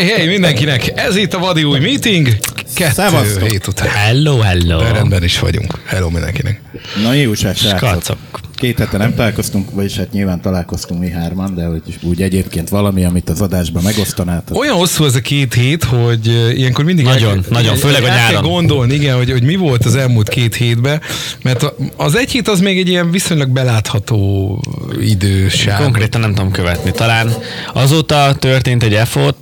Hey, hey mindenkinek! Ez itt a Vadi új meeting. Kettő Szevasztok. hét után. Hello, hello. De rendben is vagyunk. Hello mindenkinek. Na jó srácok. Két hete nem találkoztunk, vagyis hát nyilván találkoztunk mi hárman, de hogy úgy egyébként valami, amit az adásban megosztanátok. Olyan hosszú ez a két hét, hogy ilyenkor mindig Nagyon, el, nagyon, főleg a el kell nyáron. gondolni, igen, hogy, hogy mi volt az elmúlt két hétben, mert az egy hét az még egy ilyen viszonylag belátható idősáv. Konkrétan nem tudom követni. Talán azóta történt egy EFOT,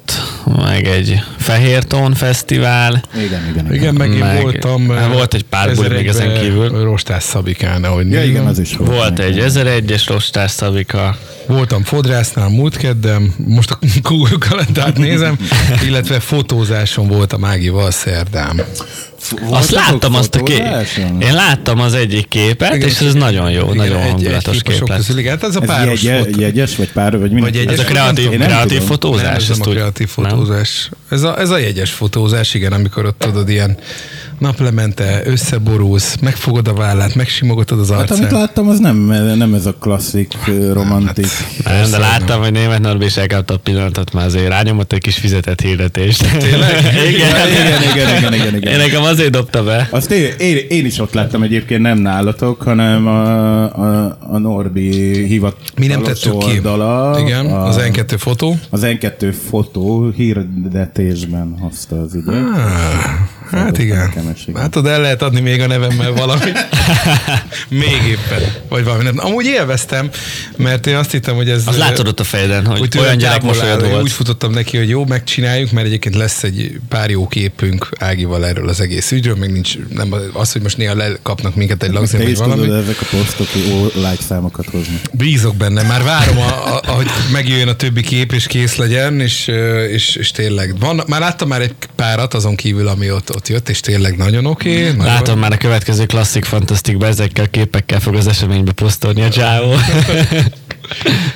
meg egy Fehértón fesztivál. Igen, igen, igen. Igen, meg én Meg- voltam. hát uh, volt egy pár buli még ezen 1001-ben kívül. Rostás Szabikán, ahogy Ja, igen, az is volt. Volt egy 1001-es rostás Szabika. Voltam fodrásznál múlt keddem, most a Google kalendárt nézem, illetve fotózáson voltam Ágival szerdán. F- Azt voltatok láttam azt a képet. fotózáson? Én láttam az egyik képet, Igen, és ez nagyon jó, Igen, nagyon egy- hangulatos egy kép kép sok lett. közül, hát ez a Ez páros jegye, fotó. jegyes, vagy pár, vagy? Vagy jegyes, Ez a kreatív, nem kreatív tudom. fotózás. Nem, ez nem a kreatív nem? fotózás. Ez a, ez a jegyes fotózás, igen, amikor ott tudod, ilyen naplemente összeborulsz, megfogod a vállát, megsimogatod az Hát amit arcát. láttam, az nem, nem ez a klasszik romantik. Nem, de láttam, hogy német Norbi is elkapta a pillanatot, már azért rányomott egy kis fizetett hirdetést. Tényleg? igen, igen, igen, igen, igen, igen. Én nekem azért dobta be. Azt én, én, én, is ott láttam egyébként, nem nálatok, hanem a, a, a Norbi hivatalos Mi nem tettük ki. oldala. Igen, a, az N2 fotó. Az N2 fotó hirdetésben hozta az időt. Ah, hát igen. Hát oda el lehet adni még a nevemmel valamit. még éppen. Vagy valami nem. Amúgy élveztem, mert én azt hittem, hogy ez... Az látod ott a fejeden, hogy hogy tőlem olyan gyerek mosolyod volt. Úgy futottam neki, hogy jó, megcsináljuk, mert egyébként lesz egy pár jó képünk Ágival erről az egész ügyről, meg nincs nem az, hogy most néha lekapnak minket egy lagzén, Te vagy valami. tudod ezek a posztok like számokat hozni. Bízok benne, már várom, a, a, ahogy megjöjjön a többi kép, és kész legyen, és, és, és tényleg. Van, már láttam már egy párat azon kívül, ami ott, ott jött, és tényleg nagyon oké. Okay, Látom már a következő klasszik fantasztikba ezekkel képekkel fog az eseménybe posztolni a csávó.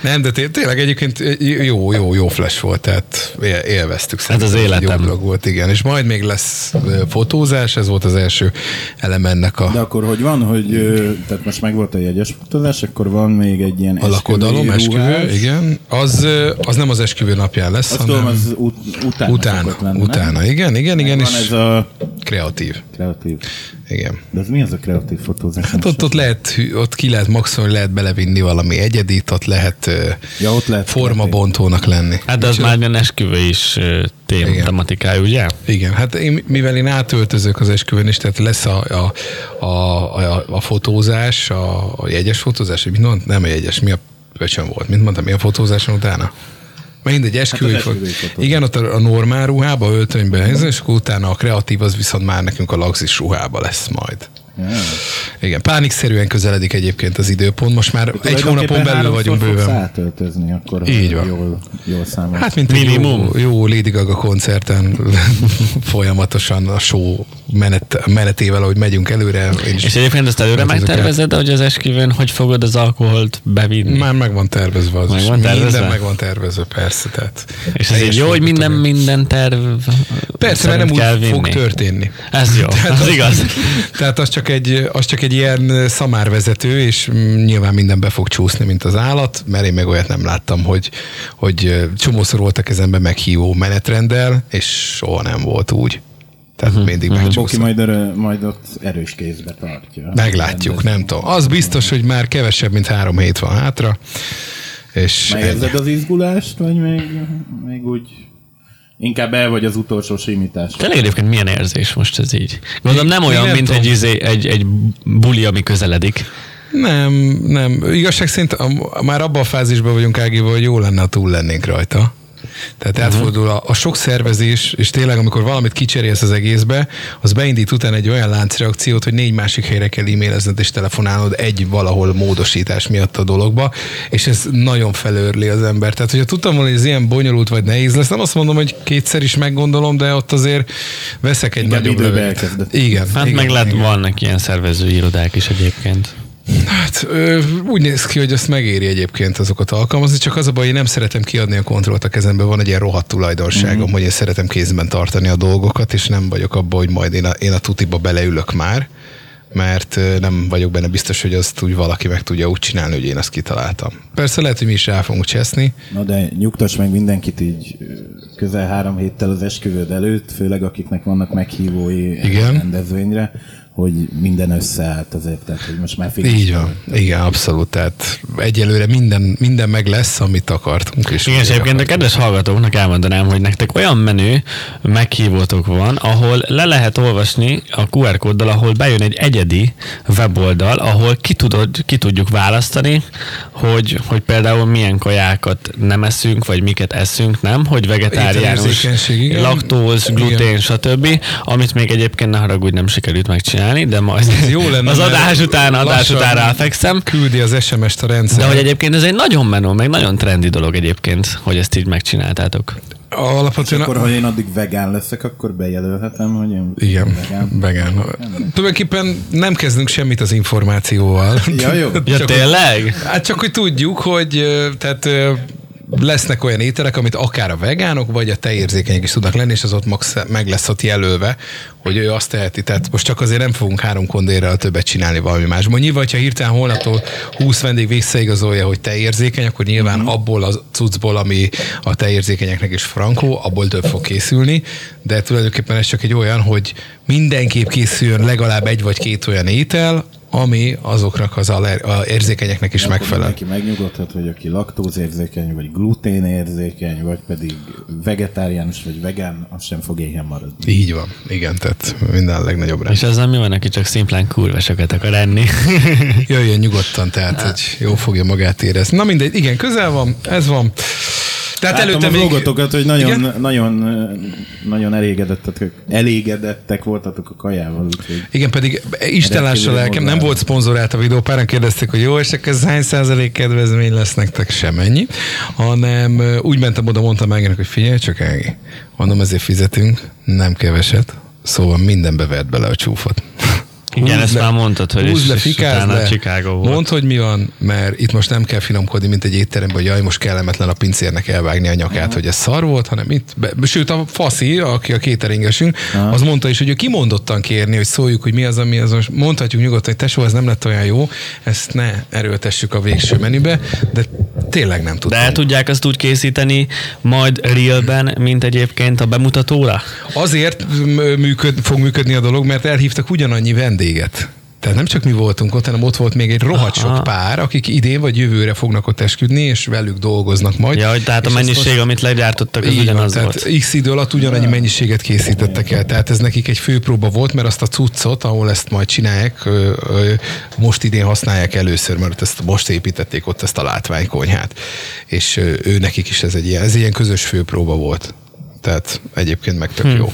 Nem, de té- tényleg egyébként jó, jó, jó flash volt, tehát él- élveztük. Hát az Szerintem életem. Jó dolog volt, igen. És majd még lesz ö, fotózás, ez volt az első elem ennek a, De akkor hogy van, hogy ö, tehát most meg volt a jegyes fotózás, akkor van még egy ilyen a lakodalom, esküvő, igen. Az, az nem az esküvő napján lesz, Azt hanem tudom, az ut- utána, utána, nem? utána, igen, igen, igen, Van és ez a kreatív, kreatív. Igen. De az mi az a kreatív fotózás? Hát ott, ott, lehet, ott ki lehet maximum, hogy lehet belevinni valami egyedit, ott lehet, Ja, ott lehet formabontónak lenni. Hát de az már ilyen esküvő is tém, Igen. tematikájú, ugye? Igen, hát én, mivel én átöltözök az esküvőn is, tehát lesz a, a, a, a, a fotózás, a, a jegyes fotózás? Nem a jegyes, mi a pöcsön volt? Mint mondtam, mi a fotózáson utána? Mindegy, esküvői Hát esküvői fotózás. Igen, ott a, a normál ruhába, öltönybe helyező, és akkor utána a kreatív az viszont már nekünk a lagzis ruhába lesz majd. Ja. Igen, pánikszerűen közeledik egyébként az időpont, most már egy Tulajdonképpen hónapon belül vagyunk fogsz bőven. átöltözni, akkor Így van. Jól, jól számol. Hát, mint egy Minimum. jó, jó Lady Gaga koncerten folyamatosan a show menet, menetével, ahogy megyünk előre. Én És egyébként ezt előre megtervezed, hogy az esküvőn hogy fogod az alkoholt bevinni? Már meg van tervezve az Meg van tervezve? Minden meg van tervezve, persze. Tehát És ez így jó, hogy minden, minden terv Persze, mert nem úgy fog vinni. történni. Ez jó, az igaz. Tehát az csak, egy, az csak egy ilyen szamárvezető, és mm, nyilván minden be fog csúszni, mint az állat, mert én meg olyat nem láttam, hogy, hogy csomószor volt a kezemben meghívó menetrenddel, és soha nem volt úgy. Tehát uh-huh, mindig Boki megcsúszott. majd, erő, majd ott erős kézbe tartja. Meglátjuk, nem tudom. Az biztos, hogy már kevesebb, mint három hét van hátra, és. Megérzed az izgulást, vagy még, még úgy inkább el vagy az utolsó simítás? Tényleg egyébként milyen érzés most ez így? Gondolom nem olyan, nem mint tudom. egy, izé, egy, egy buli, ami közeledik. Nem, nem. Igazság szerint a- már abban a fázisban vagyunk Ágival, hogy jó lenne, ha túl lennénk rajta. Tehát Mhm. átfordul a, a sok szervezés, és tényleg amikor valamit kicserélsz az egészbe, az beindít utána egy olyan láncreakciót, hogy négy másik helyre kell e-mailezned és telefonálnod egy valahol módosítás miatt a dologba, és ez nagyon felőrli az ember. Tehát, hogyha tudtam volna, hogy ez ilyen bonyolult vagy nehéz lesz, nem azt mondom, hogy kétszer is meggondolom, de ott azért veszek egy Inkább nagyobb időbe. Igen. Hát igen, meg lehet, igen. vannak ilyen szervező irodák is egyébként. Hát úgy néz ki, hogy azt megéri egyébként azokat alkalmazni, csak az a baj, én nem szeretem kiadni a kontrollt a kezembe, van egy ilyen rohadt tulajdonságom, Mhm. mm. hogy én szeretem kézben tartani a dolgokat, és nem vagyok abban, hogy majd én a, én a tutiba beleülök már, mert nem vagyok benne biztos, hogy azt úgy valaki meg tudja úgy csinálni, hogy én azt kitaláltam. Persze lehet, hogy mi is rá fogunk cseszni. Na de nyugtass meg mindenkit így közel három héttel az esküvőd előtt, főleg akiknek vannak meghívói Igen. rendezvényre, hogy minden összeállt azért, tehát hogy most már fél Így van. Igen, abszolút. Tehát egyelőre minden, minden meg lesz, amit akartunk. És Igen, és egyébként a kedves hallgatóknak elmondanám, hogy nektek olyan menő meghívótok van, ahol le lehet olvasni a QR kóddal, ahol bejön egy egyedi weboldal, ahol ki, tudod, ki tudjuk választani, hogy, hogy például milyen kajákat nem eszünk, vagy miket eszünk, nem? Hogy vegetáriánus, laktóz, glutén, Igen. stb. Amit még egyébként ne haragudj, nem sikerült megcsinálni, de majd jó lenne, az adás után, adás után ráfekszem. Küldi az SMS-t a rendszer. De hogy egyébként ez egy nagyon menő, meg nagyon trendi dolog egyébként, hogy ezt így megcsináltátok. Alapvetően Akkor, ha én addig vegán leszek, akkor bejelölhetem, hogy én Igen, vegán. vegán. Tulajdonképpen nem kezdünk semmit az információval. Ja, jó. Ja, Csak, tényleg? Hát csak, hogy tudjuk, hogy tehát lesznek olyan ételek, amit akár a vegánok, vagy a tejérzékenyek is tudnak lenni, és az ott max meg lesz ott jelölve, hogy ő azt teheti. Tehát most csak azért nem fogunk három kondérrel többet csinálni valami másból. Nyilván, ha hirtelen holnaptól 20 vendég visszaigazolja, hogy tejérzékeny, akkor nyilván Mhm. abból a cuccból, ami a tejérzékenyeknek is frankó, abból több fog készülni, de tulajdonképpen ez csak egy olyan, hogy mindenképp készüljön legalább egy vagy két olyan étel, ami azoknak az aller- a érzékenyeknek is megfelel. Mindenki megnyugodhat, hogy aki laktózérzékeny, vagy gluténérzékeny, vagy pedig vegetáriánus, vagy vegán, az sem fog éhen maradni. Így van, igen, tehát minden a legnagyobb rend. És ezzel mi van, aki csak szimplán kurvasokat akar enni? Jöjjön nyugodtan, tehát hogy jó fogja magát érezni. Na mindegy, igen, közel van, ez van. Tehát Láttam előtte a még... hogy nagyon, Igen? nagyon, nagyon elégedettek, elégedettek voltatok a kajával, úgyhogy Igen, pedig Isten lássa Rendkívül lelkem, nem volt szponzorált a videó, páran kérdezték, hogy jó, és ez hány százalék kedvezmény lesz nektek, semennyi, hanem úgy mentem oda, mondtam Áginak, hogy figyelj csak Ági, mondom, ezért fizetünk, nem keveset, szóval mindenbe vett bele a csúfot. Igen, ezt le- már mondtad, hogy húzd le, fikázd le. Chicago volt. Mondd, hogy mi van, mert itt most nem kell finomkodni, mint egy étteremben, hogy jaj, most kellemetlen a pincérnek elvágni a nyakát, hogy ez szar volt, hanem itt, be, sőt a Faszi, aki a kéteringesünk, az mondta is, hogy ő kimondottan kérni, hogy szóljuk, hogy mi az, ami az, most mondhatjuk nyugodtan, hogy tesó, ez nem lett olyan jó, ezt ne erőltessük a végső menübe, de tényleg nem De tudtam. el tudják azt úgy készíteni majd realben, mint egyébként a bemutatóra? Azért működ, fog működni a dolog, mert elhívtak ugyanannyi vendéget. Tehát nem csak mi voltunk ott, hanem ott volt még egy rohadt sok Aha. pár, akik idén vagy jövőre fognak ott esküdni, és velük dolgoznak majd. Ja, hogy tehát a mennyiség, most- amit legyártottak, az van, ugyanaz tehát volt. X idő alatt ugyanannyi mennyiséget készítettek el. Tehát ez nekik egy főpróba volt, mert azt a cuccot, ahol ezt majd csinálják, most idén használják először, mert ezt most építették ott ezt a látványkonyhát. És ő nekik is ez egy ilyen, ez ilyen közös főpróba volt. Tehát egyébként meg tök jó.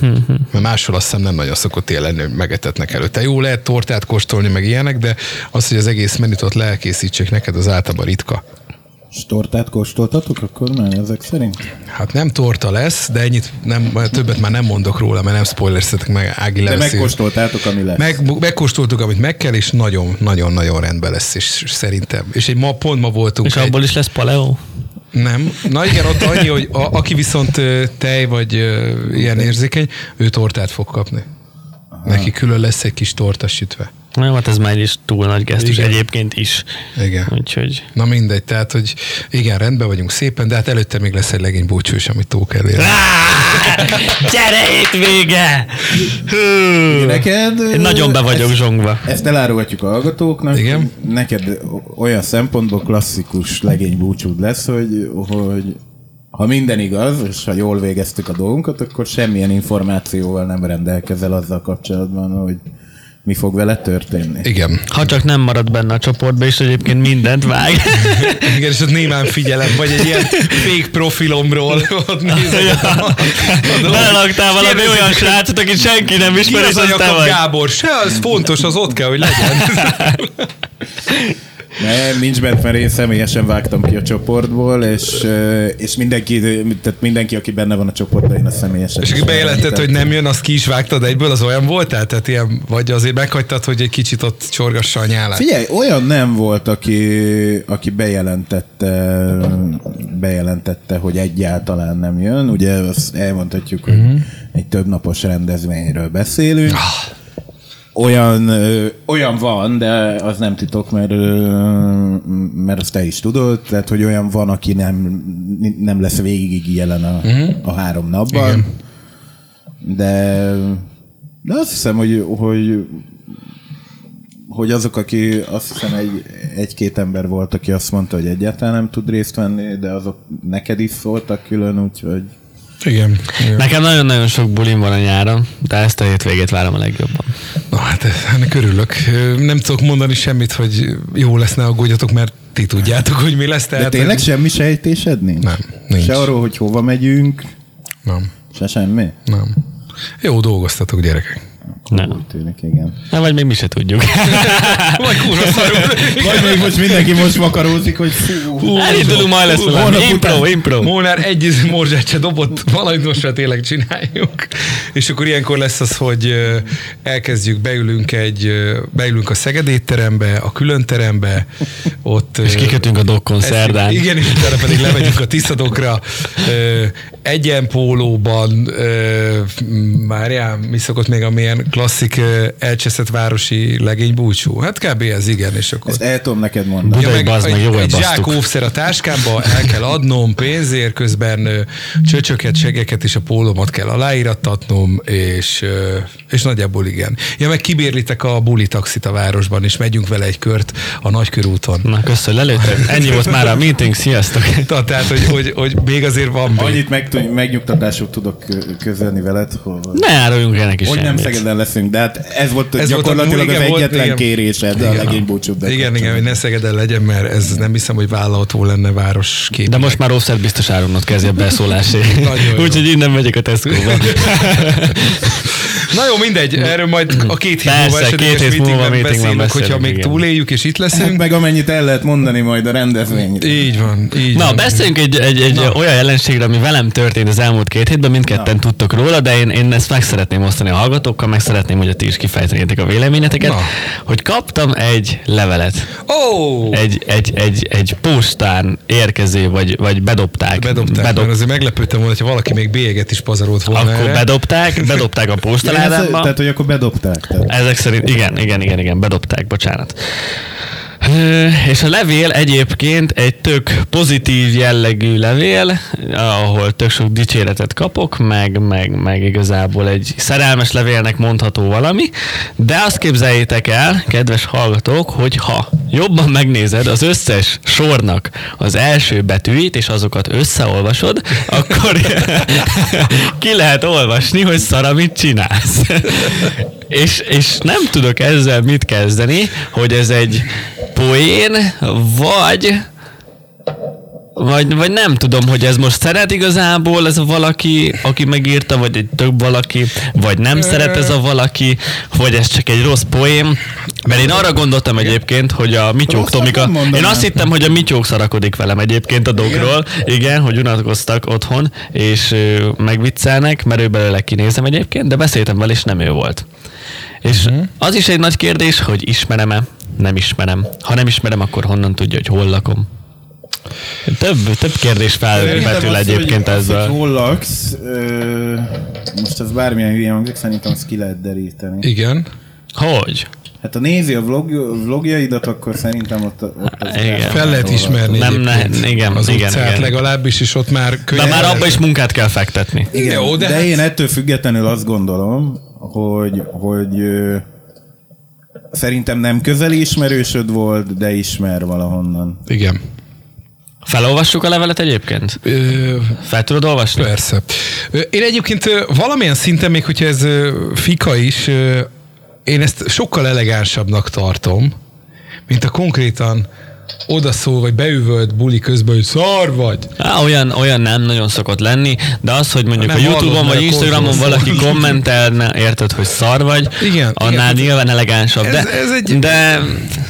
Mert máshol azt hiszem nem nagyon szokott ilyen lenni, hogy megetetnek előtte. Jó, lehet tortát kóstolni, meg ilyenek, de az, hogy az egész menüt ott lelkészítsék neked, az általában ritka. És tortát kóstoltatok akkor már ezek szerint? Hát nem torta lesz, de ennyit nem, többet már nem mondok róla, mert nem spoilereztetek meg, Ági De lesz. megkóstoltátok, ami lesz. meg, megkóstoltuk, amit meg kell, és nagyon-nagyon-nagyon rendben lesz, és szerintem. És egy ma, pont ma voltunk És egy, abból is lesz paleo? Nem. Na igen, ott annyi, hogy a, aki viszont tej vagy ilyen érzékeny, ő tortát fog kapni. Neki külön lesz egy kis torta sütve. Na, hát ez már is túl nagy gesztus Igen. egyébként is. Igen. Úgyhogy... Na mindegy, tehát, hogy igen, rendben vagyunk szépen, de hát előtte még lesz egy legény búcsú is, amit túl kell érni. Gyere! Hú. Neked... Én nagyon be vagyok ezt, zsongva. ezt elárulhatjuk a hallgatóknak. Igen. Neked olyan szempontból klasszikus legény búcsúd lesz, hogy, hogy ha minden igaz, és ha jól végeztük a dolgunkat, akkor semmilyen információval nem rendelkezel azzal kapcsolatban, hogy mi fog vele történni. Igen. Ha csak nem marad benne a csoportba, és egyébként mindent vág. Igen, és ott némán figyelem, vagy egy ilyen fake profilomról ott nézem. Belelaktál valami olyan srácot, akit senki nem ismer, és az a aztán vagy. Gábor? Se, az fontos, az ott kell, hogy legyen. Nem, nincs bent, mert én személyesen vágtam ki a csoportból, és, és mindenki, tehát mindenki, aki benne van a csoportban, én a személyesen. És aki bejelentett, hogy nem jön, azt ki is vágtad egyből, az olyan voltál? Tehát ilyen, vagy azért meghagytad, hogy egy kicsit ott csorgassa a nyálát? Figyelj, olyan nem volt, aki, aki bejelentette, bejelentette, hogy egyáltalán nem jön. Ugye azt elmondhatjuk, hogy Mhm. egy több napos rendezvényről beszélünk. Ah. Olyan, ö, olyan van, de az nem titok, mert, ö, mert azt te is tudod, tehát hogy olyan van, aki nem, nem lesz végig jelen a, uh-huh. a három napban. Igen. De, de azt hiszem, hogy, hogy hogy azok, aki azt hiszem egy, egy-két ember volt, aki azt mondta, hogy egyáltalán nem tud részt venni, de azok neked is szóltak külön, úgyhogy Igen. igen. Nekem nagyon-nagyon sok bulim van a nyáron, de ezt a hétvégét várom a legjobban. Na hát ennek örülök. Nem tudok mondani semmit, hogy jó lesz, ne aggódjatok, mert ti tudjátok, hogy mi lesz. De Tehát, tényleg semmi sejtésed nincs? Nem, nincs. Se arról, hogy hova megyünk, Nem, se semmi? nem. Jó dolgoztatok, gyerekek. Nem. Úgy tűnik, igen. Nem, vagy még mi se tudjuk. Vagy kurva szarul. Vagy még most mindenki most makarózik, hogy fú, Elindulunk, majd lesz valami. Impro, után- impro. Molnár egy morzsát se dobott, valamit most már tényleg csináljuk. És akkor ilyenkor lesz az, hogy elkezdjük, beülünk egy, beülünk a Szeged étterembe, a külön terembe, ott... És kikötünk a dokkon szerdán. Igen, és utána pedig lemegyünk a tisztadokra. Ö, egyenpólóban, ö, várjál, mi szokott még a milyen klasszik elcseszett városi legény búcsú? Hát kb. ez igen, és akkor... Ezt el tudom neked mondani. Budai bazd meg, egy, jó egy zsák óvszer a táskámba, el kell adnom pénzért, közben csöcsöket, segeket és a pólómat kell aláírattatnom, és, és nagyjából igen. Ja, meg kibérlitek a buli taxit a városban, és megyünk vele egy kört a nagykörúton. Na, köszönöm, lelőttem. Ennyi volt már a meeting, sziasztok. Ta- Tehát, hogy, hogy, hogy még azért van. Annyit meg, megnyugtatásul tudok kö- közölni veled, hogy, Ne áruljunk el neki hogy nem. Szegeden leszünk, de hát ez volt Ez ez volt a- gyakorlatilag igen, az volt, egyetlen igen. kérésed a legény. Igen, igen, hogy ne Szegeden legyen, mert ez nem hiszem, hogy vállalható lenne város kép. De most már offset biztos áronod kezdi a beszólásé. Úgyhogy innen megyek a Tesco-ba. Na jó, mindegy, erről majd a két hét Persze, múlva két hét múlva meetingben beszélünk, hogyha még igen. túléljük és itt leszünk. meg amennyit el lehet mondani majd a rendezvényt. Így van, így Na, van. beszéljünk egy, egy, egy olyan jelenségre, ami velem történt az elmúlt két hétben, mindketten tudtok róla, de én, én ezt meg szeretném osztani a hallgatókkal, meg szeretném, hogy a ti is kifejtenétek a véleményeteket, Na. hogy kaptam egy levelet. Ó! Egy, egy, egy, egy postán érkező, vagy, vagy bedobták. Bedobták, Bedob, mert azért meglepődtem volna, hogyha valaki még bélyeget is pazarolt volna akkor erre. bedobták, bedobták a Ez- postaládámba. Tehát, hogy akkor bedobták. Tehát. Ezek szerint, igen, igen, igen, igen, bedobták, bocsánat. És a levél egyébként egy tök pozitív jellegű levél, ahol tök sok dicséretet kapok, meg, meg, meg igazából egy szerelmes levélnek mondható valami, de azt képzeljétek el, kedves hallgatók, hogy ha jobban megnézed az összes sornak az első betűit, és azokat összeolvasod, akkor ki lehet olvasni, hogy Szara, mit csinálsz. és, és nem tudok ezzel mit kezdeni, hogy ez egy poén, vagy vagy, vagy nem tudom, hogy ez most szeret igazából ez a valaki, aki megírta, vagy egy több valaki, vagy nem szeret ez a valaki, vagy ez csak egy rossz poém. Mert én arra gondoltam egyébként, hogy a Mityók Tomika, én azt hittem, hogy a Mityók szarakodik velem egyébként a dogról, igen, hogy unatkoztak otthon, és megviccelnek, mert ő belőle kinézem egyébként, de beszéltem vele, és nem ő volt. És uh-huh. az is egy nagy kérdés, hogy ismerem-e, nem ismerem. Ha nem ismerem, akkor honnan tudja, hogy hol lakom? Több, több kérdés felvetül egyébként hogy, az, ezzel. hogy hol laksz, ö, most ez bármilyen hülye hangzik, szerintem azt ki lehet deríteni. Igen. Hogy? Hát ha nézi a vlog, vlogjaidat, akkor szerintem ott, ott az Igen. Fel lehet ismerni Nem, ne, igen, az igen, utcát igen. legalábbis, és ott már De már abba is munkát kell fektetni. Igen, Jó, de de, hát- én ettől függetlenül azt gondolom, hogy, hogy szerintem nem közeli ismerősöd volt, de ismer valahonnan. Igen. Felolvassuk a levelet egyébként? Ö, Fel tudod olvasni? Persze. Én egyébként valamilyen szinten, még hogyha ez fika is, én ezt sokkal elegánsabbnak tartom, mint a konkrétan odaszól, vagy beüvölt buli közben, hogy szar vagy. Á, olyan, olyan nem nagyon szokott lenni, de az, hogy mondjuk Nem a Youtube-on vagy Instagramon valaki kommentelne, érted, hogy szar vagy, Igen, annál igen. nyilván elegánsabb. De, Ez- ez egy- de,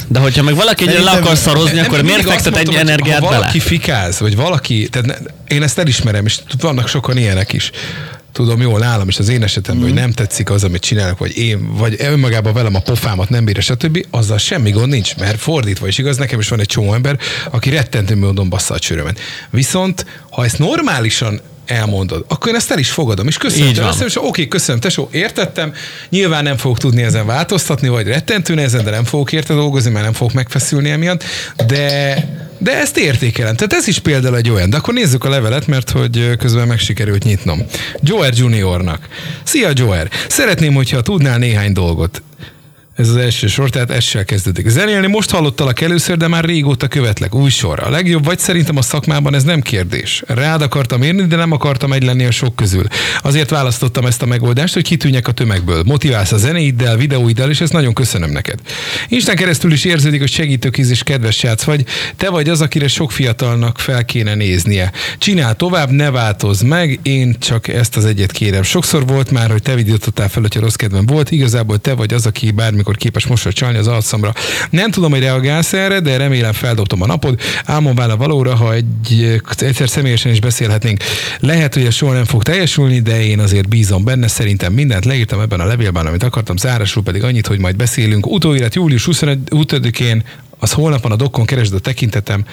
de hogyha meg valaki egyre le akar szarozni, akkor miért fektet egy energiát bele? valaki fikáz, vagy valaki, tehát én ezt elismerem, és vannak sokan ilyenek is. Tudom jól nálam is az én esetemben, mm. hogy nem tetszik az, amit csinálok, vagy én, vagy önmagában velem a pofámat nem bírja, stb. Azzal semmi gond nincs, mert fordítva is igaz, nekem is van egy csomó ember, aki rettentő módon bassza a csőrömet. Viszont, ha ezt normálisan elmondod, akkor én ezt el is fogadom, és köszönöm. Így. Azt és oké, köszönöm, tesó, értettem, nyilván nem fogok tudni ezen változtatni, vagy rettentő nehezen, de nem fogok érte dolgozni, mert nem fogok megfeszülni emiatt, de, de ezt értékelem. Tehát ez is például egy olyan. De akkor nézzük a levelet, mert hogy közben meg sikerült nyitnom. Joer Juniornak. Szia Joer! Szeretném, hogyha tudnál néhány dolgot. Ez az első sor, tehát essel kezdődik. Zenélni most hallottalak először, de már régóta követlek. Új sor. A legjobb vagy szerintem a szakmában ez nem kérdés. Rád akartam érni, de nem akartam egy lenni a sok közül. Azért választottam ezt a megoldást, hogy kitűnjek a tömegből. Motiválsz a zenéiddel, videóiddal, és ezt nagyon köszönöm neked. Isten keresztül is érződik, hogy segítőkéz és kedves srác vagy. Te vagy az, akire sok fiatalnak fel kéne néznie. Csinál tovább, ne változz meg, én csak ezt az egyet kérem. Sokszor volt már, hogy te videótottál fel, hogyha rossz kedvem volt. Igazából te vagy az, aki bármikor képes mosra csalni az arcomra. Nem tudom, hogy reagálsz erre, de remélem feldobtam a napod. Álmom vála valóra, ha egy, egyszer személyesen is beszélhetnénk. Lehet, hogy ez soha nem fog teljesülni, de én azért bízom benne. Szerintem mindent leírtam ebben a levélben, amit akartam. Zárásul pedig annyit, hogy majd beszélünk. Utóélet július 25-én, az holnap van a dokkon, keresd a tekintetem.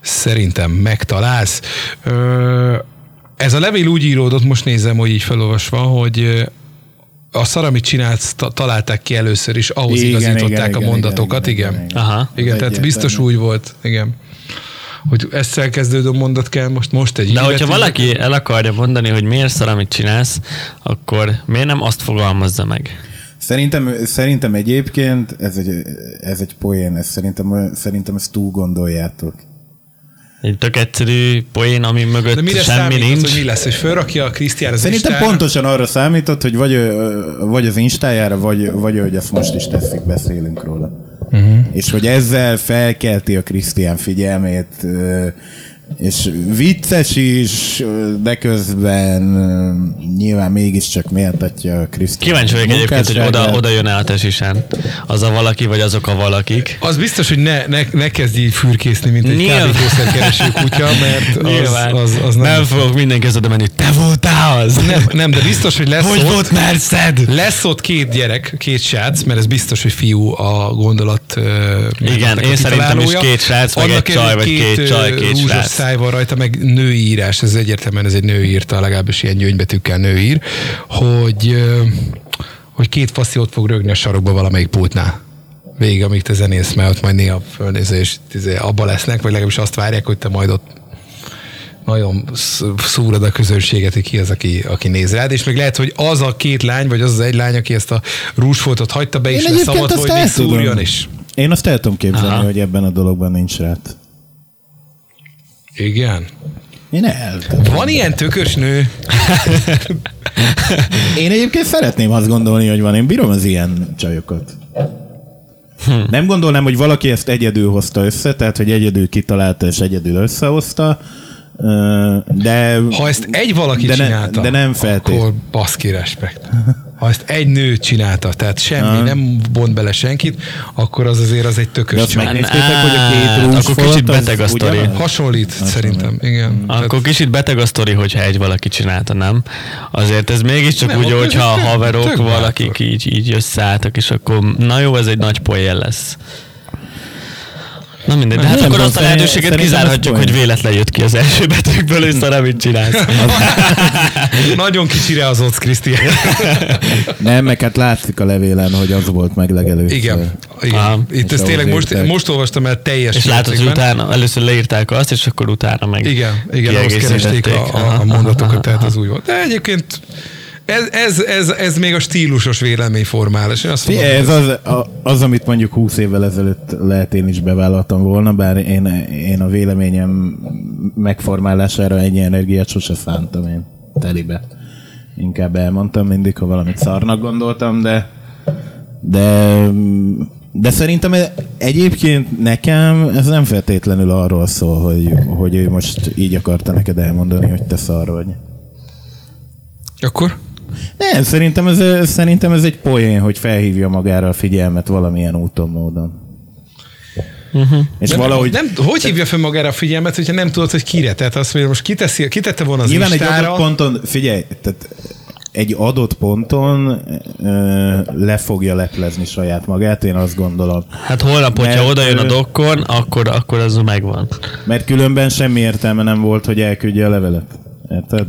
Szerintem megtalálsz. Ö, ez a levél úgy íródott, most nézem, hogy így felolvasva, hogy a szar, amit csinálsz, ta- találták ki először is, ahhoz Igen, igazították igen, a igen, mondatokat, igen, igen. igen, igen. igen. Aha. Igen, tehát biztos úgy volt, igen. Hogy ezt elkezdődő mondat kell most, most egy De hogyha valaki el akarja mondani, hogy miért szar, amit csinálsz, akkor miért nem azt fogalmazza meg? Szerintem, szerintem egyébként ez egy, ez egy poén, ez szerintem, szerintem ezt túl gondoljátok. Egy tök egyszerű poén, ami mögött De mire semmi számít nincs. az, hogy mi lesz, hogy felrakja a Krisztián az Szerintem Instára? pontosan arra számított, hogy vagy, vagy az Instájára, vagy, vagy hogy ezt most is teszik, beszélünk róla. Uh-huh. És hogy ezzel felkelti a Krisztián figyelmét, és vicces is, de közben nyilván mégiscsak méltatja a Krisztián Kíváncsi vagyok egyébként, hogy oda, oda jön el a tesisen. Az a valaki, vagy azok a valakik. Az biztos, hogy ne, ne, ne kezdj így fürkészni, mint egy kábítószerkereső kutya, mert az, Nyilván. az, az nem, nem fogok mindenki oda menni, te voltál az! nem, nem, de biztos, hogy lesz Hogy ott, volt lesz ott két gyerek, két srác, mert ez biztos, hogy fiú a gondolat. Igen, én szerintem is két srác, meg Annak egy csaj, vagy két ö, csaj, két rúzsos srác. száj van rajta, meg női írás, ez egyértelműen ez egy nő írta, legalábbis ilyen gyöngybetűkkel nő ír, hogy, hogy két faszi ott fog rögni a sarokba valamelyik pultnál. Végig, amíg te zenélsz, mert ott majd néha fölnéző, és izé abba lesznek, vagy legalábbis azt várják, hogy te majd ott nagyon sz- szúrod a közönséget, hogy ki az, aki, aki néz rád, és még lehet, hogy az a két lány, vagy az az egy lány, aki ezt a rúzsfoltot hagyta be, és Én lesz egyébként szabad, azt hogy még szúrjon is. Én azt el tudom képzelni, Aha. hogy ebben a dologban nincs rát. Igen. Én el. Van ilyen tökös nő? Én egyébként szeretném azt gondolni, hogy van. Én bírom az ilyen csajokat. Hm. Nem gondolnám, hogy valaki ezt egyedül hozta össze, tehát hogy egyedül kitalálta és egyedül összehozta, de... Ha ezt egy valaki de ne- csinálta, de nem feltét- akkor baszki respekt. Ha ezt egy nő csinálta, tehát semmi, Aha. nem bont bele senkit, akkor az azért az egy tökös De azt csaj. megnéztétek, hogy a két Hát, rúzs akkor kicsit beteg a sztori. Hasonlít, szerintem, igen. Akkor kicsit beteg a sztori, hogyha egy valaki csinálta, nem? Azért ez mégiscsak Nem, úgy, hogyha a haverok, valakik így, így összeálltak, és akkor na jó, ez egy nagy poén lesz. Na mindegy, de hát akkor azt a lehetőséget kizárhatjuk, hogy véletlen jött ki az első betűkből, és szar, amit csinálsz. Nagyon kicsire az ott, Krisztián. Nem, meg hát látszik a levélen, hogy az volt meg legelőször. Igen. Igen. Itt És ez tényleg most, most olvastam el teljes És látod, hogy utána először leírták azt, és akkor utána meg Igen, igen, ahhoz keresték a, a, a mondatokat, tehát az úgy volt. De egyébként ez, ez, ez, ez még a stílusos véleményformálás. Én azt mondom, ez az, a- az, amit mondjuk 20 évvel ezelőtt lehet én is bevállaltam volna, bár én, én a véleményem megformálására ennyi energiát sose szántam én telibe. Inkább elmondtam mindig, ha valamit szarnak gondoltam, de de de szerintem egyébként nekem ez nem feltétlenül arról szól, hogy, hogy ő most így akarta neked elmondani, hogy te szar vagy. Akkor? Nem, szerintem ez, szerintem ez egy poén, hogy felhívja magára a figyelmet valamilyen úton, módon. Uh-huh. És Nem, valahogy... nem, hogy hívja fel magára a figyelmet, hogyha nem tudod, hogy kire? Tehát azt mondja, most kiteszi, kitette volna az Nyilván egy Instára, adott ponton, figyelj, tehát egy adott ponton ö, le fogja leplezni saját magát, én azt gondolom. Hát holnap, hogyha Mert, oda jön a dokkon, akkor, akkor az megvan. Mert különben semmi értelme nem volt, hogy elküldje a levelet. Érted?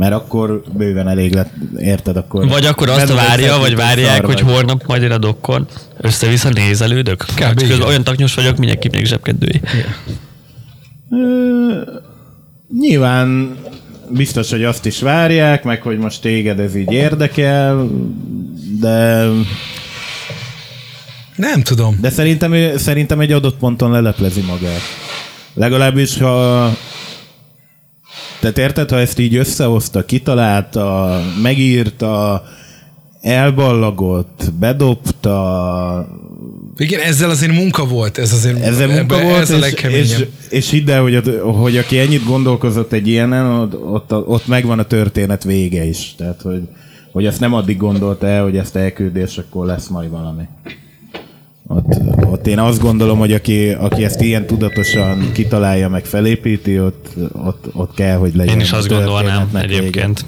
Mert akkor bőven elég lett, érted, akkor... Vagy akkor azt várja, vagy várják, hogy vagy. holnap majd én a dokkon össze-vissza nézelődök. Csak igen. közben olyan taknyos vagyok, mindenki még zsebkedői. Nyilván biztos, hogy azt is várják, meg hogy most téged ez így érdekel, de, Nem tudom. de szerintem, szerintem egy adott ponton leleplezi magát. Legalábbis, ha tehát érted, ha ezt így összehozta, kitalálta, megírta, elballagott, bedobta, Igen, ezzel azért munka volt. Ez azért ezzel munka ebbe- volt, ez a legkeményebb. és, és hidd el, hogy, a- hogy aki ennyit gondolkozott egy ilyenen, ott, ott, ott megvan a történet vége is. Tehát, hogy, hogy ezt nem addig gondolta el, hogy ezt elküldi, és akkor lesz majd valami. Ott, ott én azt gondolom, hogy aki, aki ezt ilyen tudatosan kitalálja, meg felépíti, ott, ott, ott kell, hogy legyen. Én is azt gondolnám vége. egyébként.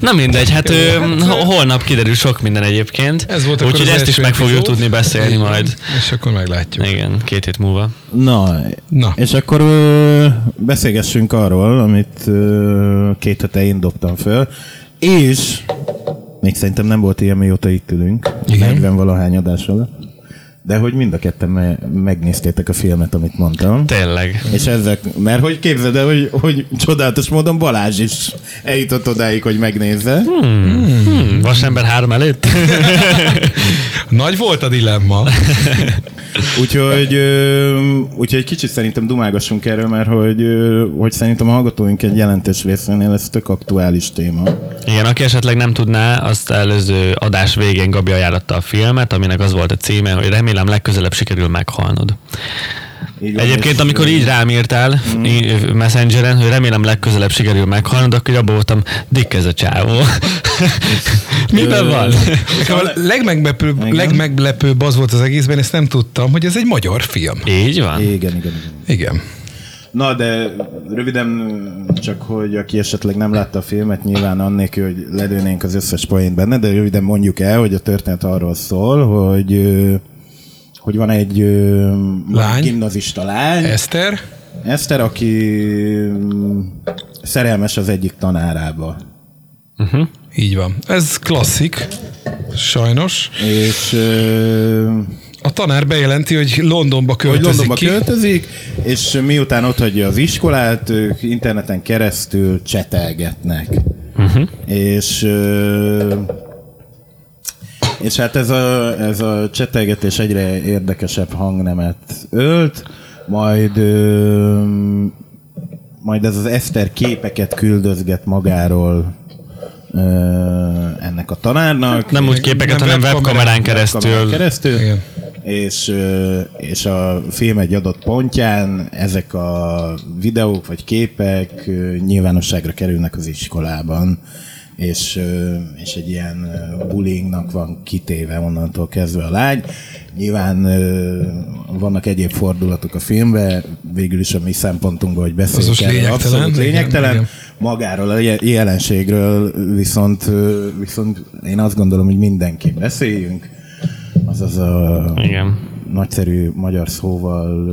Na mindegy, hát ö, ho- holnap kiderül sok minden egyébként. Ez volt Úgyhogy ezt is meg fogjuk tudni beszélni majd. És akkor meglátjuk. Igen, két hét múlva. Na, Na. és akkor ö, beszélgessünk arról, amit ö, két hete én dobtam föl, és még szerintem nem volt ilyen, mióta itt ülünk, Igen. 40 valahány adás alatt, de hogy mind a ketten me- megnéztétek a filmet, amit mondtam. Tényleg. És ezek, mert hogy képzeld el, hogy, hogy csodálatos módon Balázs is eljutott odáig, hogy megnézze. Hmm, vasember három előtt? Nagy volt a dilemma. Úgyhogy, úgyhogy kicsit szerintem dumágassunk erről, mert hogy, hogy szerintem a hallgatóink egy jelentős részénél ez tök aktuális téma. Igen, aki esetleg nem tudná, azt előző adás végén Gabi ajánlotta a filmet, aminek az volt a címe, hogy remélem legközelebb sikerül meghalnod. Így van, Egyébként, amikor így rám írtál Mm. Messengeren, hogy remélem legközelebb sikerül meghalnod, akkor abban voltam, dik ez a csávó. Miben van? A legmeglepőbb, legmeglepőbb az volt az egészben, ezt nem tudtam, hogy ez egy magyar film. Így van? Igen, igen, igen. Igen. Na, de röviden csak, hogy aki esetleg nem látta a filmet, nyilván annélkül, hogy ledőnénk az összes poént benne, de röviden mondjuk el, hogy a történet arról szól, hogy ö, hogy van egy ö, Lány. gimnazista lány, Eszter? Eszter, aki szerelmes az egyik tanárába. Így van. Ez klasszik, sajnos. És ö, A tanár bejelenti, hogy Londonba hogy költözik Londonba ki. költözik, és miután ott hagyja az iskolát, ők interneten keresztül csetelgetnek. Uh-huh. És ö, és hát ez a, ez a csetelgetés egyre érdekesebb hangnemet ölt, majd ö, majd ez az Eszter képeket küldözget magáról ö, ennek a tanárnak. Nem úgy képeket, nem hanem webkamerán, webkamerán keresztül. Kamerán keresztül. Igen. És, ö, és a film egy adott pontján ezek a videók vagy képek ö, nyilvánosságra kerülnek az iskolában, és, és egy ilyen bullyingnak van kitéve onnantól kezdve a lány. Nyilván vannak egyéb fordulatok a filmben, végül is a mi szempontunkból, hogy Az beszéljünk most erről, lényegtelen, abszolút lényegtelen. igen. Magáról a je- jelenségről viszont, viszont én azt gondolom, hogy mindenki beszéljünk. Azaz a Igen. nagyszerű magyar szóval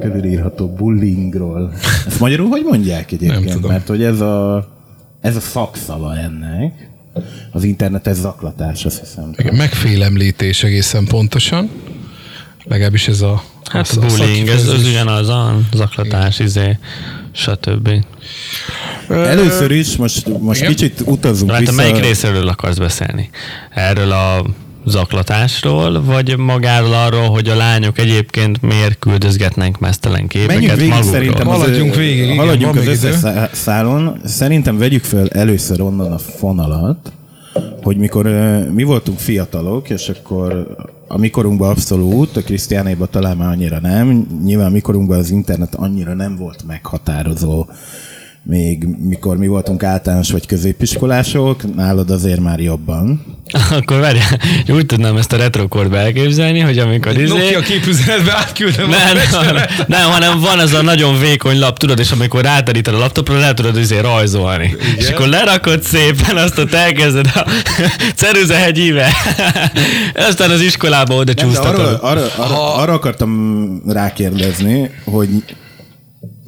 körülírható bullyingról. Ezt magyarul hogy mondják egyébként? Nem tudom. Mert hogy ez a, ez a szakszava ennek. Az internetes zaklatás, azt hiszem. Igen, megfélemlítés egészen pontosan. Legalábbis ez a, Hát a a bullying, ez, ez ugyanaz a zaklatás, izé, stb. Először is, most, most Igen? kicsit utazunk Hát vissza. melyik részéről akarsz beszélni? Erről a zaklatásról, vagy magáról arról, hogy a lányok egyébként miért küldözgetnek mesztelen képeket Menjünk végig magukról? szerintem az, Haladjunk végig, igen, haladjunk az még idő. összeszálon. Szerintem vegyük föl először onnan a fonalat, hogy mikor mi voltunk fiatalok, és akkor a mikorunkban abszolút, a Krisztiánéban talán már annyira nem. Nyilván a mikorunkban az internet annyira nem volt meghatározó, még mikor mi voltunk általános vagy középiskolások, nálad azért már jobban. Akkor várjál, úgy tudnám ezt a retrokort elképzelni, hogy amikor izé... Nokia képüzenetbe átküldöm a Nem, nem, nem, hanem van az a nagyon vékony lap, tudod, és amikor ráteríted a laptopra, le tudod izé rajzolni. Igen? És akkor lerakod szépen, azt ott elkezded a ceruzehegy íve. Aztán az iskolába oda Nem, de arra, csúsztatod. arra, arra, arra akartam rákérdezni, hogy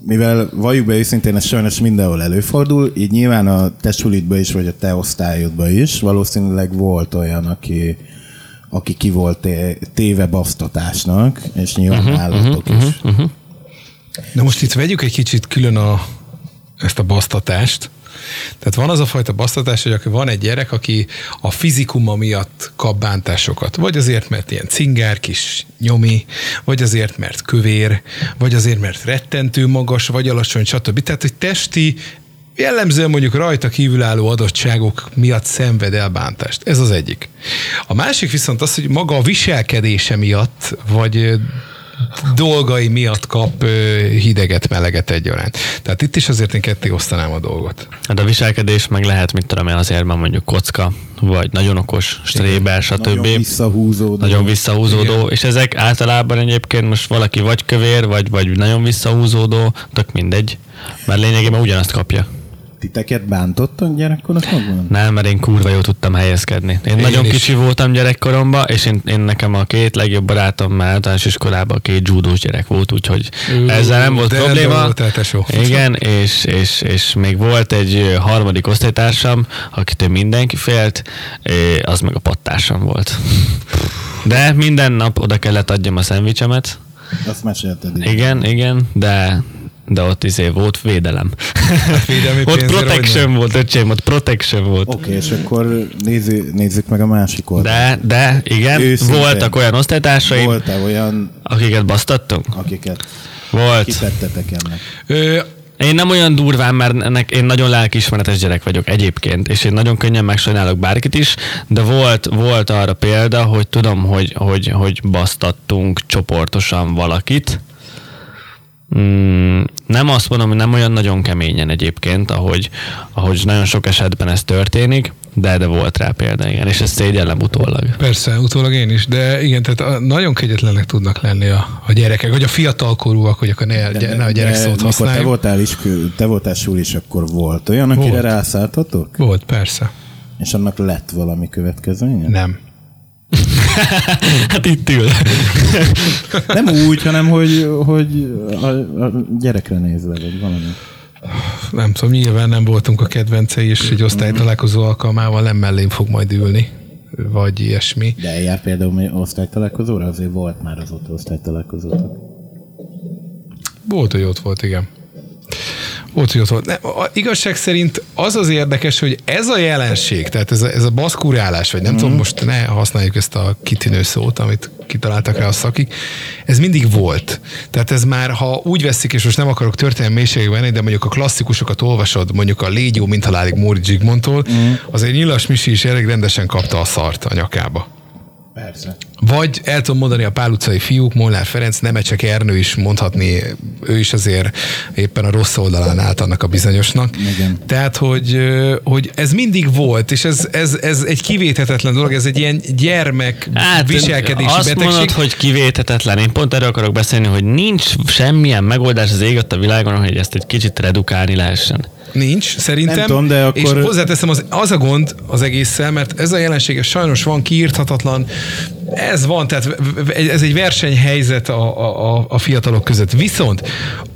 mivel valljuk be őszintén, ez sajnos mindenhol előfordul, így nyilván a te sulitba is, vagy a te osztályodba is valószínűleg volt olyan, aki, aki ki volt té- téve basztatásnak, és nyilván uh-huh, állatok uh-huh, is. Uh-huh. Na most itt vegyük egy kicsit külön a, ezt a basztatást. Tehát van az a fajta basztatás, hogy van egy gyerek, aki a fizikuma miatt kap bántásokat. Vagy azért, mert ilyen cingár kis nyomi, vagy azért, mert kövér, vagy azért, mert rettentő magas, vagy alacsony, stb. Tehát, hogy testi jellemzően mondjuk rajta kívülálló adottságok miatt szenved el bántást. Ez az egyik. A másik viszont az, hogy maga a viselkedése miatt, vagy dolgai miatt kap hideget, meleget egyaránt. Tehát itt is azért én ketté osztanám a dolgot. Hát a viselkedés meg lehet, mit tudom én, azért már mondjuk kocka, vagy nagyon okos, stréber, stb. Nagyon visszahúzódó. Nagyon visszahúzódó, Igen. és ezek általában egyébként most valaki vagy kövér, vagy, vagy nagyon visszahúzódó, tök mindegy, mert lényegében ugyanazt kapja. Titeket bántottak gyerekkorotokban? Nem, mert én kurva jól tudtam helyezkedni. Én, én nagyon is. kicsi voltam gyerekkoromban, és én, én nekem a két legjobb barátom már általános iskolában két judós gyerek volt, úgyhogy Ú, ezzel nem volt probléma. Volt Igen, és, és, és még volt egy harmadik osztálytársam, akitől mindenki félt, az meg a pattársam volt. De minden nap oda kellett adjam a szendvicsemet. Azt mesélted. Igen, igen, de de ott izé volt védelem. Védelmi ott protection volt, öcsém, ott protection volt. Oké, okay, és akkor nézzük, nézzük meg a másik oldalt. De, de, igen, Őszintén. voltak olyan osztálytársaim, Volt-e olyan... Akiket basztattunk? Akiket. Volt. Kitettetek ennek? Ö, én nem olyan durván, mert ennek én nagyon lelkiismeretes gyerek vagyok egyébként, és én nagyon könnyen megsajnálok bárkit is, de volt, volt arra példa, hogy tudom, hogy, hogy, hogy basztattunk csoportosan valakit, Mm, nem azt mondom, hogy nem olyan nagyon keményen egyébként, ahogy, ahogy nagyon sok esetben ez történik, de, de volt rá példa, igen, és ezt szégyellem utólag. Persze, utólag én is, de igen, tehát nagyon kegyetlenek tudnak lenni a, a gyerekek, vagy a fiatalkorúak, hogy akkor ne, de, ne a gyerek szót használjuk. Te voltál, is, te voltál is, akkor volt olyan, akire volt. rászálltatok? Volt, persze. És annak lett valami következménye? Nem. hát itt ül. Nem úgy, hanem hogy, hogy a, a gyerekre nézve, vagy valami. Nem tudom, nyilván nem voltunk a kedvencei, és egy osztálytalálkozó alkalmával nem mellém fog majd ülni, vagy ilyesmi. De eljár például osztálytalálkozóra? Azért volt már az ott osztálytalálkozótok. Volt, hogy ott volt, igen. Ott, ott volt. Nem, a igazság szerint az az érdekes, hogy ez a jelenség, tehát ez a, ez a baszkurálás, vagy nem mm. tudom, most ne használjuk ezt a kitűnő szót, amit kitaláltak rá a szakik, ez mindig volt. Tehát ez már, ha úgy veszik, és most nem akarok történelmi mélységbe menni, de mondjuk a klasszikusokat olvasod, mondjuk a Légyó mint halálig Móri Zsigmondtól, mm. azért Nyilas Misi is elég rendesen kapta a szart a nyakába. Persze. Vagy el tudom mondani a Pál utcai fiúk, Molnár Ferenc, Nemecsek Ernő is mondhatni, ő is azért éppen a rossz oldalán állt annak a bizonyosnak. Igen. Tehát, hogy, hogy ez mindig volt, és ez, ez, ez egy kivéthetetlen dolog, ez egy ilyen gyermek hát, viselkedési azt betegség. mondod, hogy kivéthetetlen. Én pont erről akarok beszélni, hogy nincs semmilyen megoldás az ég a világon, hogy ezt egy kicsit redukálni lehessen. Nincs, szerintem. Nem tudom, de akkor... És hozzáteszem, az, az a gond az egésszel, mert ez a jelenség sajnos van kiírthatatlan, ez van, tehát ez egy versenyhelyzet a, a, a fiatalok között. Viszont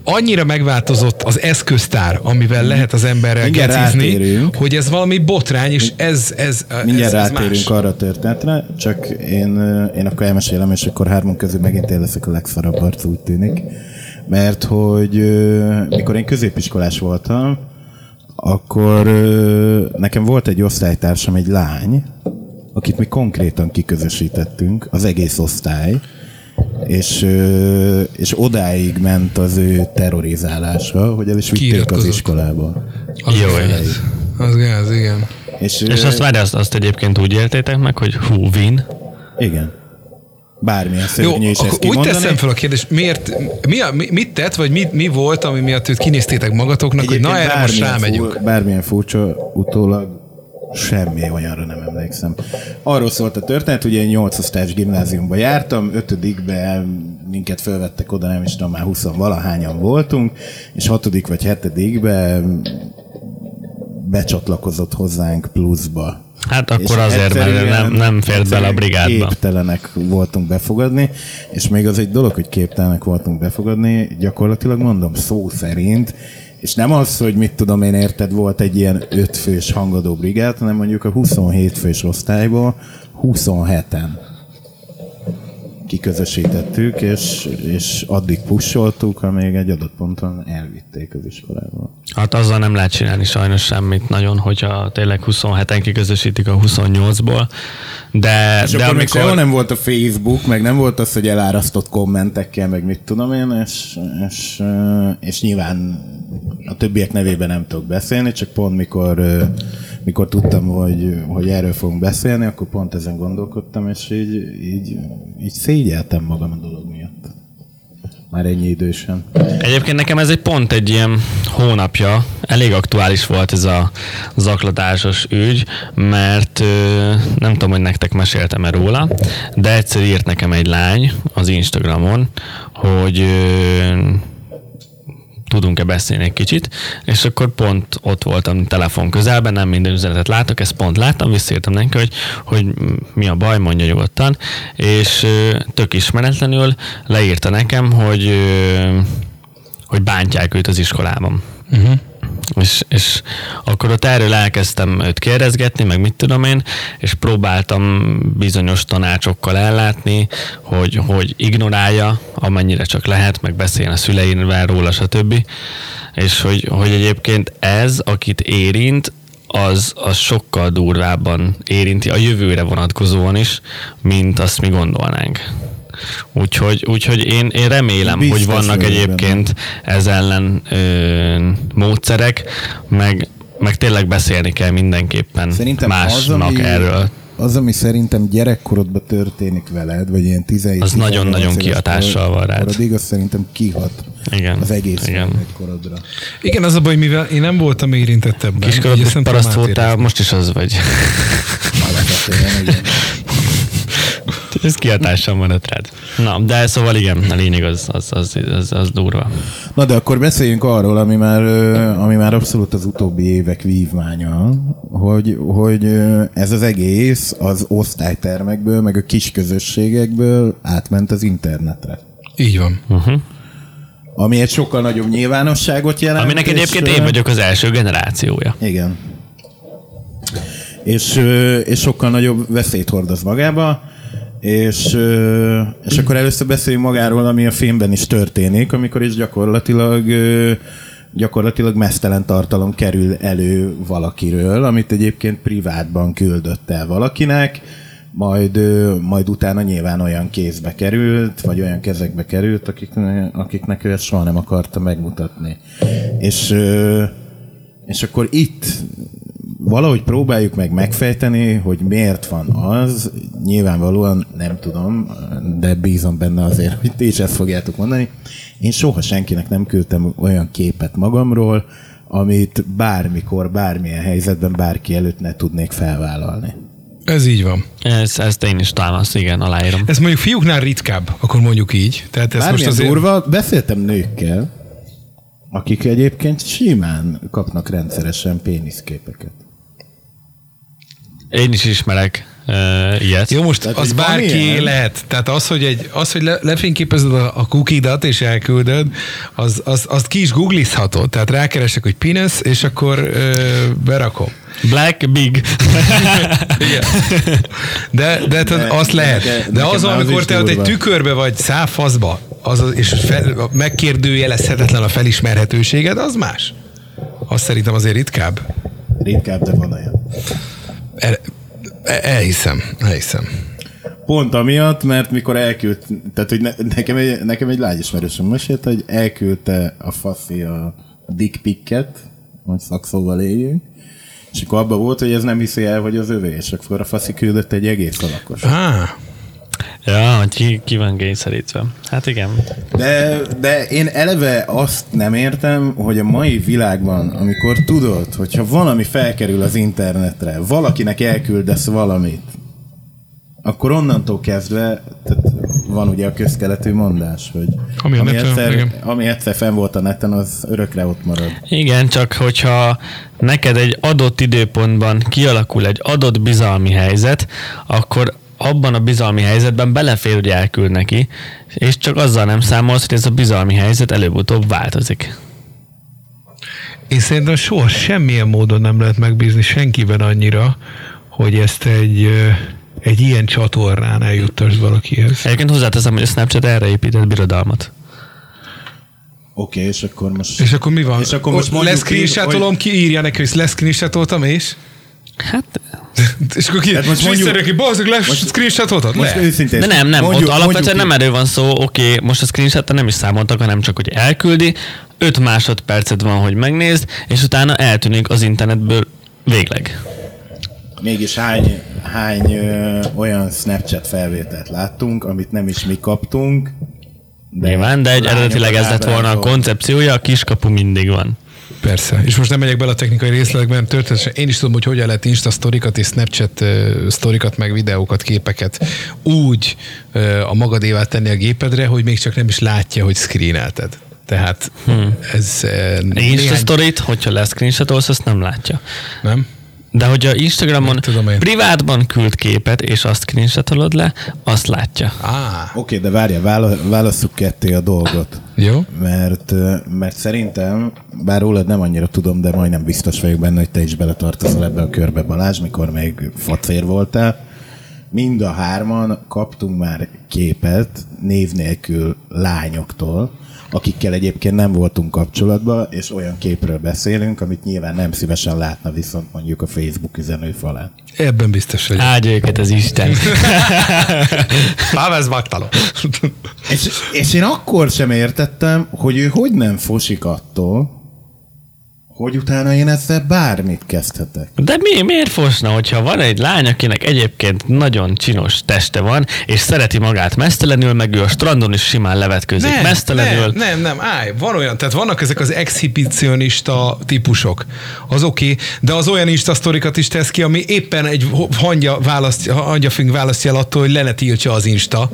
annyira megváltozott az eszköztár, amivel hmm. lehet az emberrel Mindjárt gecizni, rátérünk. hogy ez valami botrány, és ez, ez, Mindjárt ez, ez rátérünk más. arra a történetre, csak én, én akkor elmesélem, és akkor hármunk közül megint én leszek a legszarabb arc, úgy tűnik. Mert hogy mikor én középiskolás voltam, akkor nekem volt egy osztálytársam, egy lány, akit mi konkrétan kiközösítettünk, az egész osztály, és, és odáig ment az ő terrorizálása, hogy el is vitték az iskolába. Az Jó, az gáz, igen. És, és azt várj, azt, azt egyébként úgy éltétek meg, hogy hú, win? Igen. Bármilyen szörnyű Jó, is ezt úgy teszem fel a kérdést, miért, mi, a, mi, mit tett, vagy mi, mi volt, ami miatt őt kinéztétek magatoknak, Egyébként hogy na erre most rámegyünk? Fú, bármilyen furcsa utólag semmi olyanra nem emlékszem. Arról szólt a történet, hogy én 8 osztályos gimnáziumba jártam, 5 minket felvettek oda, nem is tudom, már 20 valahányan voltunk, és 6 vagy 7 becsatlakozott hozzánk pluszba Hát akkor azért, mert nem, nem fért bele a brigádba. Képtelenek voltunk befogadni, és még az egy dolog, hogy képtelenek voltunk befogadni, gyakorlatilag mondom szó szerint, és nem az, hogy mit tudom én érted, volt egy ilyen ötfős hangadó brigád, hanem mondjuk a 27 fős osztályból 27-en kiközösítettük, és, és addig pusoltuk, amíg egy adott ponton elvitték az iskolába. Hát azzal nem lehet csinálni sajnos semmit nagyon, hogyha tényleg 27-en kiközösítik a 28-ból, de, És de akkor még amikor... nem volt a Facebook, meg nem volt az, hogy elárasztott kommentekkel, meg mit tudom én, és, és, és nyilván a többiek nevében nem tudok beszélni, csak pont mikor, mikor tudtam, hogy, hogy erről fogunk beszélni, akkor pont ezen gondolkodtam, és így, így, így szégyeltem magam a dolog miatt. Már ennyi idősen. Egyébként nekem ez egy pont egy ilyen hónapja, elég aktuális volt ez a zaklatásos ügy, mert nem tudom, hogy nektek meséltem-e róla, de egyszer írt nekem egy lány az Instagramon, hogy tudunk-e beszélni egy kicsit, és akkor pont ott voltam telefon közelben, nem minden üzenetet látok, ezt pont láttam, visszaírtam neki, hogy, hogy mi a baj, mondja nyugodtan, és tök ismeretlenül leírta nekem, hogy, hogy bántják őt az iskolában. Uh-huh. És, és akkor ott erről elkezdtem őt kérdezgetni, meg mit tudom én, és próbáltam bizonyos tanácsokkal ellátni, hogy, hogy ignorálja, amennyire csak lehet, meg beszéljen a szüleivel róla, stb. És hogy, hogy egyébként ez, akit érint, az, az sokkal durvábban érinti a jövőre vonatkozóan is, mint azt mi gondolnánk. Úgyhogy, úgyhogy én, én remélem, Biztos hogy vannak egyébként ez ellen ö, módszerek, meg, meg tényleg beszélni kell mindenképpen Szerintem másnak az, ami, erről. az, ami szerintem gyerekkorodban történik veled, vagy ilyen 17 Az nagyon-nagyon kihatással van rád. Addig az szerintem kihat Igen, az egész igen. gyerekkorodra. Igen, az a baj, mivel én nem voltam érintett ebben. Kiskorodban paraszt voltál, most is az vagy. Alapvetően, igen. Ez kihatással maradt rád. Na, de szóval igen, a lényeg az, az, az, az, az durva. Na de akkor beszéljünk arról, ami már, ami már abszolút az utóbbi évek vívmánya, hogy, hogy ez az egész az osztálytermekből, meg a kis közösségekből átment az internetre. Így van. Ami egy sokkal nagyobb nyilvánosságot jelent. Aminek egyébként én vagyok az első generációja. Igen. És, és sokkal nagyobb veszélyt hordoz magába, és, és akkor először beszéljünk magáról, ami a filmben is történik, amikor is gyakorlatilag gyakorlatilag mesztelen tartalom kerül elő valakiről, amit egyébként privátban küldött el valakinek, majd, majd utána nyilván olyan kézbe került, vagy olyan kezekbe került, akiknek, akiknek ő ezt soha nem akarta megmutatni. És, és akkor itt valahogy próbáljuk meg megfejteni, hogy miért van az, nyilvánvalóan nem tudom, de bízom benne azért, hogy ti is ezt fogjátok mondani. Én soha senkinek nem küldtem olyan képet magamról, amit bármikor, bármilyen helyzetben bárki előtt ne tudnék felvállalni. Ez így van. Ez, ezt én is támasz, igen, aláírom. Ez mondjuk fiúknál ritkább, akkor mondjuk így. Tehát ez most azért... durva, beszéltem nőkkel, akik egyébként simán kapnak rendszeresen péniszképeket. Én is ismerek uh, ilyet. Jó, most Tehát, az bárki ilyen? lehet. Tehát az, hogy, egy, az, hogy le, lefényképezed a, a kukidat és elküldöd, az, az, azt ki is googlizhatod. Tehát rákeresek, hogy penis, és akkor ö, berakom. Black, big. Igen. De, de, de azt lehet. De az, amikor te ott egy tükörbe vagy száfaszba, az, az- és fel, megkérdőjelezhetetlen a felismerhetőséged, az más. Azt szerintem azért ritkább. Ritkább, de van olyan. El, el- elhiszem, elhiszem. Pont amiatt, mert mikor elküldt, tehát hogy ne, nekem, egy, nekem egy lágyismerősöm mesélte, hogy elküldte a faszi a dick picket, hogy szakszóval éljünk, és akkor abban volt, hogy ez nem hiszi el, hogy az övé, és akkor a faszi küldött egy egész alakos. Ah, ja, hogy ki, ki van kényszerítve. Hát igen. De, de én eleve azt nem értem, hogy a mai világban, amikor tudod, hogyha valami felkerül az internetre, valakinek elküldesz valamit, akkor onnantól kezdve, tehát van ugye a közkeletű mondás, hogy Ami a neten, egyszer, igen. ami egyszer fenn volt a neten, az örökre ott marad. Igen, csak hogyha neked egy adott időpontban kialakul egy adott bizalmi helyzet, akkor abban a bizalmi helyzetben belefér, hogy elküld neki, és csak azzal nem számolsz, hogy ez a bizalmi helyzet előbb-utóbb változik. Én szerintem soha semmilyen módon nem lehet megbízni senkiben annyira, hogy ezt egy, egy ilyen csatornán eljuttasd valakihez. Egyébként hozzáteszem, hogy a Snapchat erre épített birodalmat. Oké, okay, és akkor most... És akkor mi van? És akkor most mondjuk leszcreenshotolom, így, ki írja neki, hogy leszcreenshotoltam, és? Hát, És akkor ki? Hát most mondjuk- visszajön neki, bazdok, leszcreenshotoltad? Most Le. őszintén. de nem, nem, mondjuk- ott alapvetően mondjuk nem erről van szó, oké, most a screenshot nem is számoltak, hanem csak, hogy elküldi, 5 másodpercet van, hogy megnézd, és utána eltűnik az internetből végleg. Mégis hány, hány ö, olyan Snapchat felvételt láttunk, amit nem is mi kaptunk. De Nyilván, de egy eredetileg ez lett volna a koncepciója, a kiskapu mindig van. Persze. És most nem megyek bele a technikai részletekben, történetesen én is tudom, hogy hogyan lehet Insta sztorikat és Snapchat sztorikat, meg videókat, képeket úgy a magadévá tenni a gépedre, hogy még csak nem is látja, hogy screenelted. Tehát hmm. ez Insta sztorit, hogyha lesz screenshotolsz, azt nem látja. Nem? De hogyha Instagramon Mit tudom én. privátban küld képet, és azt screenshotolod le, azt látja. Á, Oké, de várja, vála- válasszuk ketté a dolgot. jó. Mert, mert szerintem, bár rólad nem annyira tudom, de majdnem biztos vagyok benne, hogy te is beletartozol ebbe a körbe, Balázs, mikor még facér voltál. Mind a hárman kaptunk már képet név nélkül lányoktól, akikkel egyébként nem voltunk kapcsolatban, és olyan képről beszélünk, amit nyilván nem szívesen látna viszont mondjuk a Facebook üzenőfalán. Ebben biztos vagyok. Áldja őket az Isten. Pavel Zvaktalo. És, és én akkor sem értettem, hogy ő hogy nem fosik attól, hogy utána én ezzel bármit kezdhetek. De mi, miért fosna, hogyha van egy lány, akinek egyébként nagyon csinos teste van, és szereti magát mesztelenül, meg ő a strandon is simán levetkőzik Nem, mesztelenül. nem, nem, nem, állj, van olyan, tehát vannak ezek az exhibicionista típusok, az oké, okay, de az olyan Insta sztorikat is tesz ki, ami éppen egy hangya, választja, hangyafing választja el attól, hogy le ne tiltsa az Insta.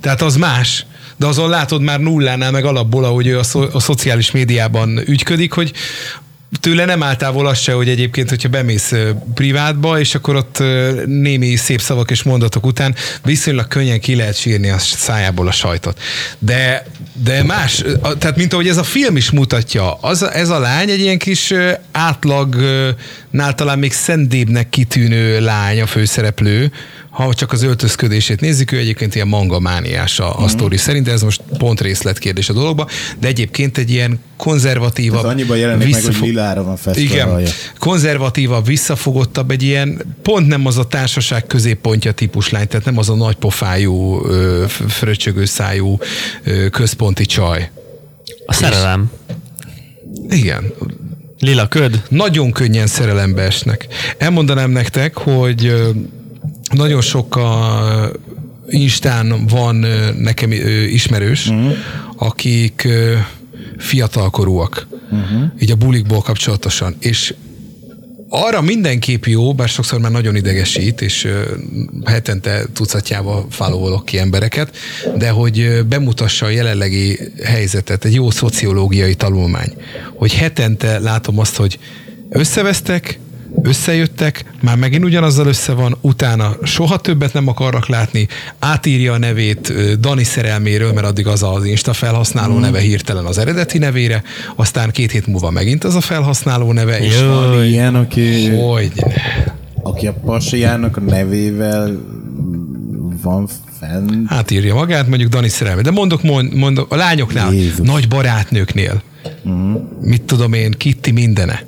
Tehát az más. De azon látod már nullánál meg alapból, ahogy ő a, szo- a szociális médiában ügyködik, hogy tőle nem áll távol az se, hogy egyébként, hogyha bemész privátba, és akkor ott némi szép szavak és mondatok után viszonylag könnyen ki lehet sírni a szájából a sajtot. De, de más, tehát mint ahogy ez a film is mutatja, az, ez a lány egy ilyen kis átlagnál talán még szendébbnek kitűnő lány a főszereplő, ha csak az öltözködését nézzük, ő egyébként ilyen mangamániás a, a sztori szerint, de ez most pont részletkérdés a dologba, de egyébként egy ilyen konzervatívabb, Ez annyiban jelenik meg, hogy visszafog- lilára van festve igen, konzervatívabb, visszafogottabb, egy ilyen, pont nem az a társaság középpontja típus lány, tehát nem az a nagy pofájú, ö, f- fröccsögő szájú központi csaj. A szerelem. Igen, Lila köd. nagyon könnyen szerelembe esnek. Elmondanám nektek, hogy nagyon sok a Instán van nekem ismerős, uh-huh. akik fiatalkorúak, uh-huh. így a bulikból kapcsolatosan, és arra mindenképp jó, bár sokszor már nagyon idegesít, és hetente tucatjával followolok ki embereket, de hogy bemutassa a jelenlegi helyzetet, egy jó szociológiai tanulmány, hogy hetente látom azt, hogy összevesztek, összejöttek, már megint ugyanazzal össze van, utána soha többet nem akarnak látni, átírja a nevét Dani szerelméről, mert addig az az Insta felhasználó Mhm. neve hirtelen az eredeti nevére, aztán két hét múlva megint az a felhasználó neve, és Jó. Van ilyen, aki, hogy aki a pasiának a nevével van fenn. átírja magát, mondjuk Dani szerelme. De mondok, mond, mondok a lányoknál, Jézus. nagy barátnőknél, uh-huh. mit tudom én, Kitti mindene.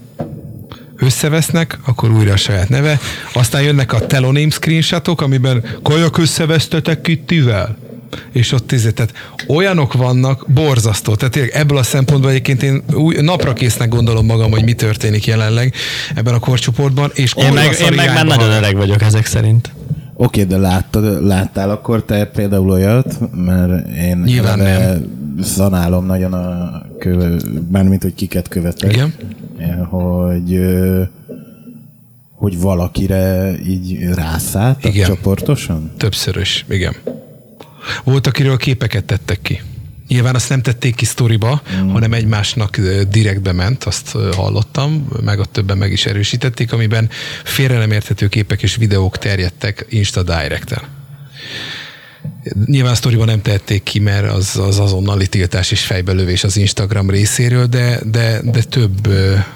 Összevesznek, akkor újra a saját neve, aztán jönnek a telonym screenshotok, amiben kajak összevesztetek Kittivel. És ott tízé, tehát olyanok vannak, borzasztó. Tehát tényleg ebből a szempontból egyébként én új, napra késznek gondolom magam, hogy mi történik jelenleg ebben a korcsoportban, és Én meg, én meg már nagyon öreg vagyok ezek szerint. Oké, de láttad, láttál akkor te például olyat, mert én Nyilván eleve szanálom nagyon a köve, mármint, hogy kiket követek. Igen. Hogy hogy valakire így rászállt csoportosan? Többszörös, igen. Volt, akiről képeket tettek ki. Nyilván azt nem tették ki sztoriba, mm. hanem egymásnak direktbe ment, azt hallottam, meg ott többen meg is erősítették, amiben félre nem érthető képek és videók terjedtek Insta Direct-en. Nyilván a sztoriban nem tették ki, mert az, az azonnali tiltás és fejbelövés az Instagram részéről, de, de, de több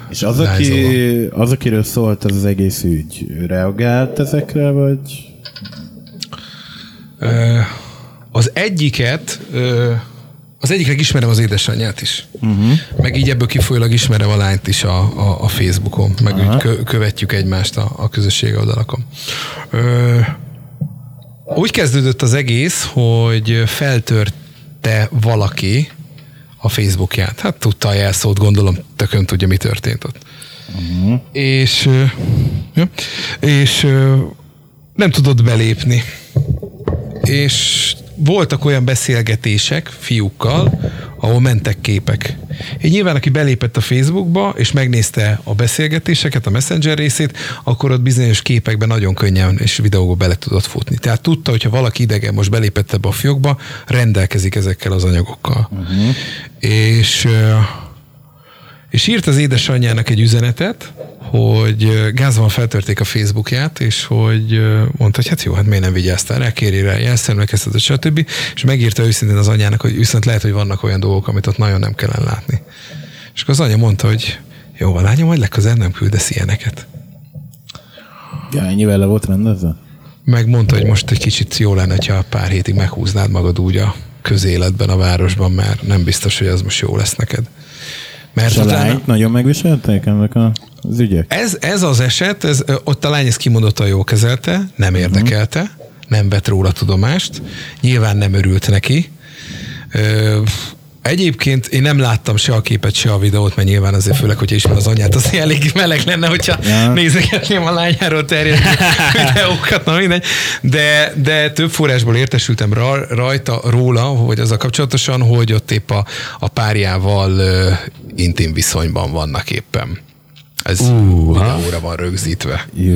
És az, aki, az, akiről szólt az, az egész ügy, reagált ezekre, vagy... Az egyiket, az egyiknek ismerem az édesanyját is. Uh-huh. Meg így ebből kifolyólag ismerem a lányt is a, a, a Facebookon, meg Aha. úgy kö, követjük egymást a, a közösségi oldalakon. Ö, úgy kezdődött az egész, hogy feltörte valaki a Facebookját. Hát tudta a jelszót, gondolom, tökön tudja, mi történt ott. Uh-huh. És, ja, és nem tudott belépni és voltak olyan beszélgetések fiúkkal, ahol mentek képek. Így nyilván, aki belépett a Facebookba, és megnézte a beszélgetéseket, a Messenger részét, akkor ott bizonyos képekben nagyon könnyen és videóba bele tudott futni. Tehát tudta, hogyha valaki idegen most belépett ebbe a fiókba, rendelkezik ezekkel az anyagokkal. Uh-huh. És és írt az édesanyjának egy üzenetet, hogy gázban feltörték a Facebookját, és hogy mondta, hogy hát jó, hát miért nem vigyáztál rá, kérj rá jelszemlekeztetet, stb. És megírta őszintén az anyának, hogy viszont lehet, hogy vannak olyan dolgok, amit ott nagyon nem kellene látni. És akkor az anya mondta, hogy jó, a lányom, majd legközelebb nem küldesz ilyeneket. Ja, ennyivel le volt rendezve? Meg mondta, hogy most egy kicsit jó lenne, ha pár hétig meghúznád magad úgy a közéletben, a városban, mert nem biztos, hogy az most jó lesz neked. Mert a lányt nagyon megviselték ennek a, az ügyek? Ez, ez az eset, ez, ott a lány ezt kimondottan jól kezelte, nem érdekelte, nem vett róla tudomást, nyilván nem örült neki. Ö, Egyébként én nem láttam se a képet, se a videót, mert nyilván azért főleg, hogyha ismer az anyját, az elég meleg lenne, hogyha Ja. nézegetném a lányáról terjedő videókat, na mindegy. De, de több forrásból értesültem ra- rajta, róla, hogy az a kapcsolatosan, hogy ott épp a, a párjával intim viszonyban vannak éppen. Ez Uha. videóra van rögzítve. Jó.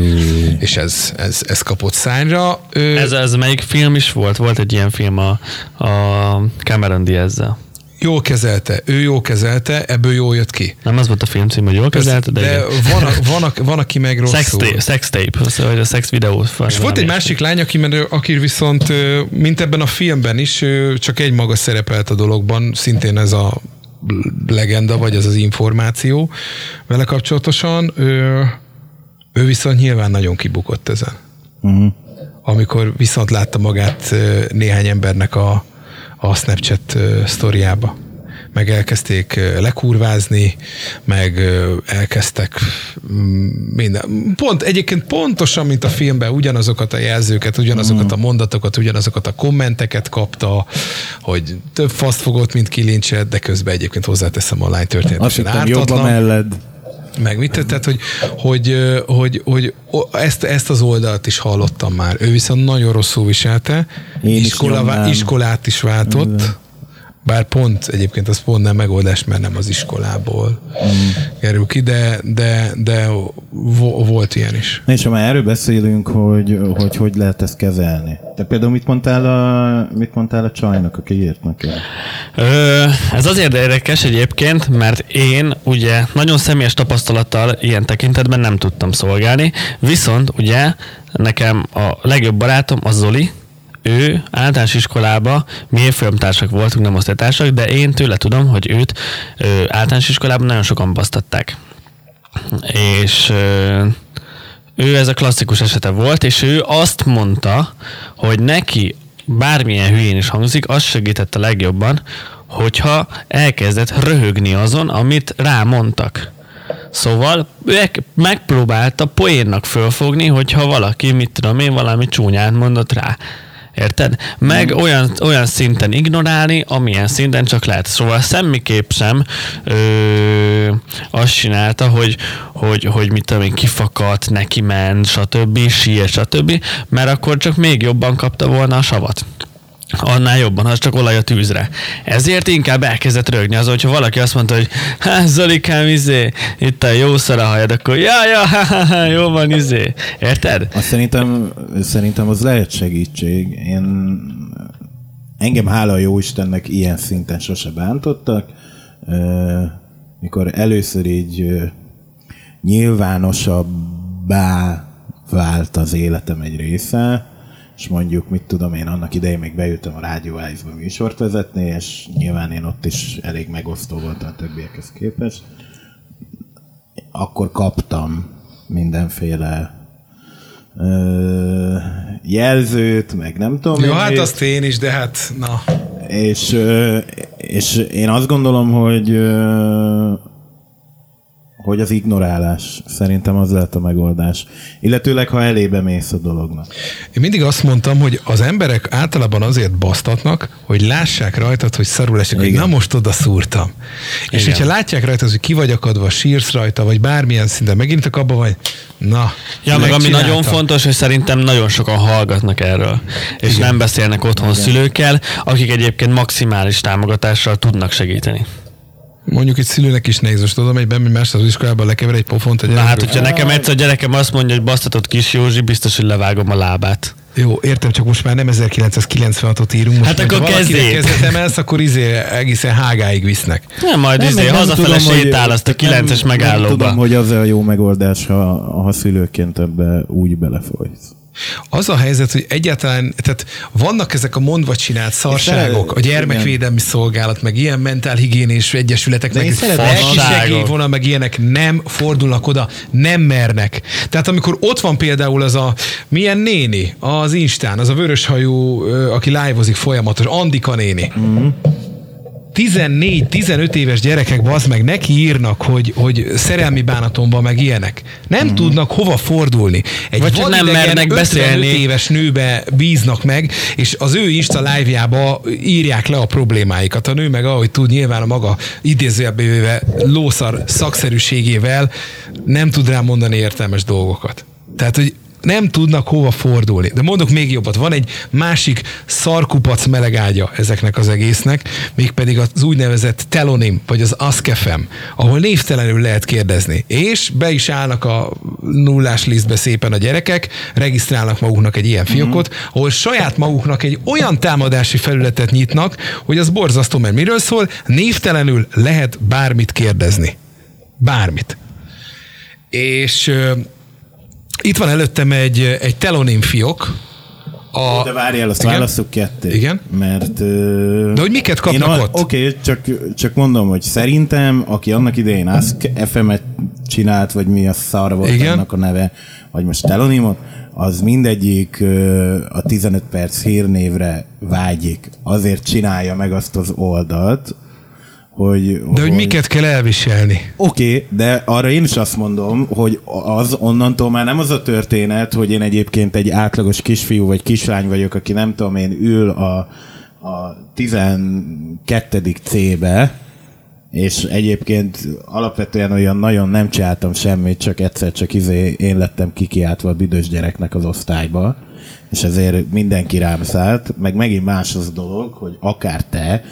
És ez, ez, ez kapott szányra. Ö, Ez, ez melyik film is volt? Volt egy ilyen film a, a Cameron Diaz-zel. Jól kezelte, ő jól kezelte, ebből jól jött ki. Nem az volt a film cím, hogy jól kezelte, de, de van, a, van, a, van, aki meg rosszul. sex, tape, sex tape, vagy a sex videó. És volt egy másik lány, aki, aki viszont, mint ebben a filmben is, csak egy maga szerepelt a dologban, szintén ez a legenda, vagy ez az információ vele kapcsolatosan. Ő, ő viszont nyilván nagyon kibukott ezen. Uh-huh. Amikor viszont látta magát néhány embernek a, a Snapchat sztoriába. Meg elkezdték lekurvázni, meg elkezdtek mm, minden. Pont, egyébként pontosan, mint a filmben, ugyanazokat a jelzőket, ugyanazokat a mondatokat, ugyanazokat a kommenteket kapta, hogy több faszt fogott, mint kilincset, de közben egyébként hozzáteszem a lány történetesen ártatlan melled. meg mit tehát, hogy, hogy, hogy, hogy ezt, ezt az oldalt is hallottam már. Ő viszont nagyon rosszul viselte, Én is Iskola, nyomnám. iskolát is váltott, bár pont egyébként az pont nem megoldás, mert nem az iskolából Mm. kerül ki, de, de, de vo- volt ilyen is. Na és ha már erről beszélünk, hogy, hogy hogy lehet ezt kezelni. Te például mit mondtál a, mit mondtál a csajnak, aki írt neki? Ö, ez azért érdekes egyébként, mert én ugye nagyon személyes tapasztalattal ilyen tekintetben nem tudtam szolgálni, viszont ugye nekem a legjobb barátom a Zoli, ő általános iskolába, mi évfolyamtársak voltunk, nem osztálytársak, de én tőle tudom, hogy őt ö, általános iskolában nagyon sokan basztatták. És ő ez a klasszikus esete volt, és ő azt mondta, hogy neki bármilyen hülyén is hangzik, az segített a legjobban, hogyha elkezdett röhögni azon, amit rámondtak. Szóval ő megpróbálta poénnak fölfogni, hogyha valaki, mit tudom én, valami csúnyát mondott rá. Érted? Meg olyan, olyan szinten ignorálni, amilyen szinten csak lehet. Szóval semmiképp sem ö, azt csinálta, hogy, hogy, hogy mit tudom én, kifakadt, neki ment, stb., siet, stb., mert akkor csak még jobban kapta volna a savat annál jobban, az csak olaj a tűzre. Ezért inkább elkezdett rögni az, hogyha valaki azt mondta, hogy hát Zolikám, izé, itt a jó szar a hajad, akkor ja, ja, ha, ha, ha, jó van, izé. Érted? Azt szerintem, szerintem az lehet segítség. Én engem hála a jó Istennek ilyen szinten sose bántottak. Mikor először így nyilvánosabbá vált az életem egy része, és mondjuk, mit tudom én, annak idején még beültem a Rádió Ice-ba műsort vezetni, és nyilván én ott is elég megosztó voltam a többiekhez képest. Akkor kaptam mindenféle ö, jelzőt, meg nem tudom. Jó, én hát azt én is, de hát na. És, ö, és én azt gondolom, hogy ö, hogy az ignorálás szerintem az lehet a megoldás. Illetőleg, ha elébe mész a dolognak. Én mindig azt mondtam, hogy az emberek általában azért basztatnak, hogy lássák rajtad, hogy szarul esik, hogy Igen. na most oda szúrtam. És Igen. hogyha látják rajtad, hogy ki vagy akadva, sírsz rajta, vagy bármilyen szinten megint abban vagy, na, Ja, meg ami nagyon fontos, hogy szerintem nagyon sokan hallgatnak erről, és Igen. nem beszélnek otthon szülőkkel, akik egyébként maximális támogatással tudnak segíteni. Mondjuk egy szülőnek is nehéz, most tudom, hogy bemegy más az iskolában, lekever egy pofont a Na hát, hogyha nekem egyszer a gyerekem azt mondja, hogy basztatott kis Józsi, biztos, hogy levágom a lábát. Jó, értem, csak most már nem 1996-ot írunk. Most Hát akkor kezdjék. kezet emelsz, akkor izé egészen hágáig visznek. Nem, majd Nem, izé, nem hazafele tudom, sétál azt a kilences nem, nem megállóba. tudom, hogy az a jó megoldás, ha, ha szülőként ebbe úgy belefolysz. Az a helyzet, hogy egyáltalán, tehát vannak ezek a mondva csinált szarságok, a gyermekvédelmi szolgálat, meg ilyen mentálhigiénés egyesületek, De meg segélyvonal, meg ilyenek nem fordulnak oda, nem mernek. Tehát amikor ott van például az a, milyen néni az Instán, az a vöröshajú, aki live-ozik folyamatos, Andika néni. 14-15 éves gyerekek bazd meg neki írnak, hogy, hogy szerelmi bánatomban meg ilyenek. Nem mm. tudnak hova fordulni. Egy Vagy nem mernek 55 beszélni. éves nőbe bíznak meg, és az ő Insta live-jába írják le a problémáikat. A nő meg ahogy tud, nyilván a maga idézőjelbe véve lószar szakszerűségével nem tud rá mondani értelmes dolgokat. Tehát, hogy nem tudnak hova fordulni. De mondok még jobbat, van egy másik szarkupac melegágya ezeknek az egésznek, mégpedig az úgynevezett telonim, vagy az AskFM, ahol névtelenül lehet kérdezni. És be is állnak a nullás lisztbe szépen a gyerekek, regisztrálnak maguknak egy ilyen fiókot, ahol saját maguknak egy olyan támadási felületet nyitnak, hogy az borzasztó, mert miről szól, névtelenül lehet bármit kérdezni. Bármit. És itt van előttem egy, egy telonim fiók, a, De várjál, azt Igen? válasszuk ketté. Igen? Mert... ö, De hogy miket kapnak én ott? Oké, csak, csak mondom, hogy szerintem, aki annak idején Ask FM-et csinált, vagy mi a szar volt Igen? annak a neve, vagy most Telonimot, az mindegyik ö, a 15 perc hírnévre vágyik. Azért csinálja meg azt az oldalt, hogy... De hogy miket kell elviselni? Oké, okay, de arra én is azt mondom, hogy az onnantól már nem az a történet, hogy én egyébként egy átlagos kisfiú vagy kislány vagyok, aki nem tudom én ül a, a 12. C-be, és egyébként alapvetően olyan nagyon nem csináltam semmit, csak egyszer csak izé én lettem kikiáltva a büdös gyereknek az osztályba, és ezért mindenki rám szállt, meg megint más az a dolog, hogy akár te,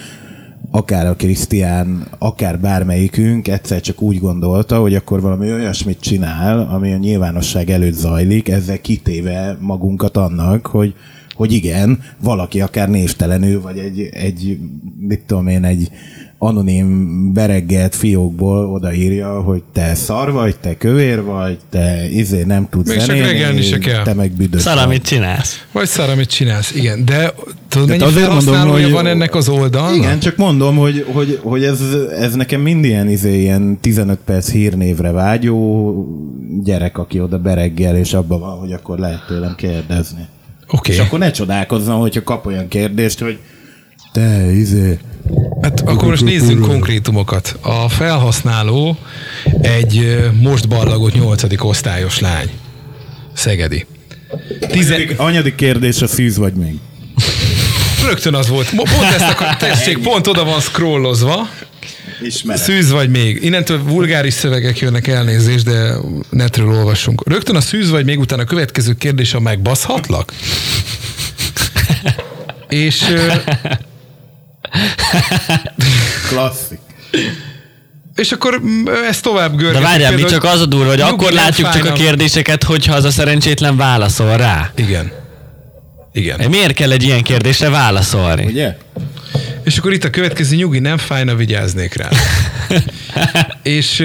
akár a Krisztián, akár bármelyikünk egyszer csak úgy gondolta, hogy akkor valami olyasmit csinál, ami a nyilvánosság előtt zajlik, ezzel kitéve magunkat annak, hogy hogy igen, valaki akár névtelenül, vagy egy, egy mit tudom én, egy anonim bereggelt fiókból odaírja, hogy te szar vagy, te kövér vagy, te izé nem tudsz Még csak zenélni, reggelni se kell. te meg büdös Szar, vagy. amit csinálsz. Vagy szar, amit csinálsz, igen. De tudod, mennyi azért mondom, hogy- van ennek az oldalnak? Igen, csak mondom, hogy, hogy, hogy ez, ez nekem mind ilyen, izé, ilyen 15 perc hírnévre vágyó gyerek, aki oda bereggel, és abban van, hogy akkor lehet tőlem kérdezni. Oké. És akkor ne csodálkozzam, hogyha kap olyan kérdést, hogy te, izé, Hát akkor most nézzünk konkrétumokat. A felhasználó egy most ballagott nyolcadik osztályos lány. Szegedi. Tizen... anyadik, anyadik kérdés a szűz vagy még. Rögtön az volt. Pont ezt akar, tessék, pont oda van scrollozva. Ismerem. Szűz vagy még. Innentől vulgáris szövegek jönnek elnézést, de netről olvassunk. Rögtön a szűz vagy még utána a következő kérdés a megbaszhatlak? És Klasszik. És akkor mm, ezt tovább görgetjük. De várjál, mi csak az a durva, hogy akkor látjuk csak a kérdéseket, hogyha az a szerencsétlen válaszol rá. Igen. Igen. Miért kell egy ilyen kérdésre válaszolni? Ugye? És akkor itt a következő nyugi, nem fájna, vigyáznék rá. és,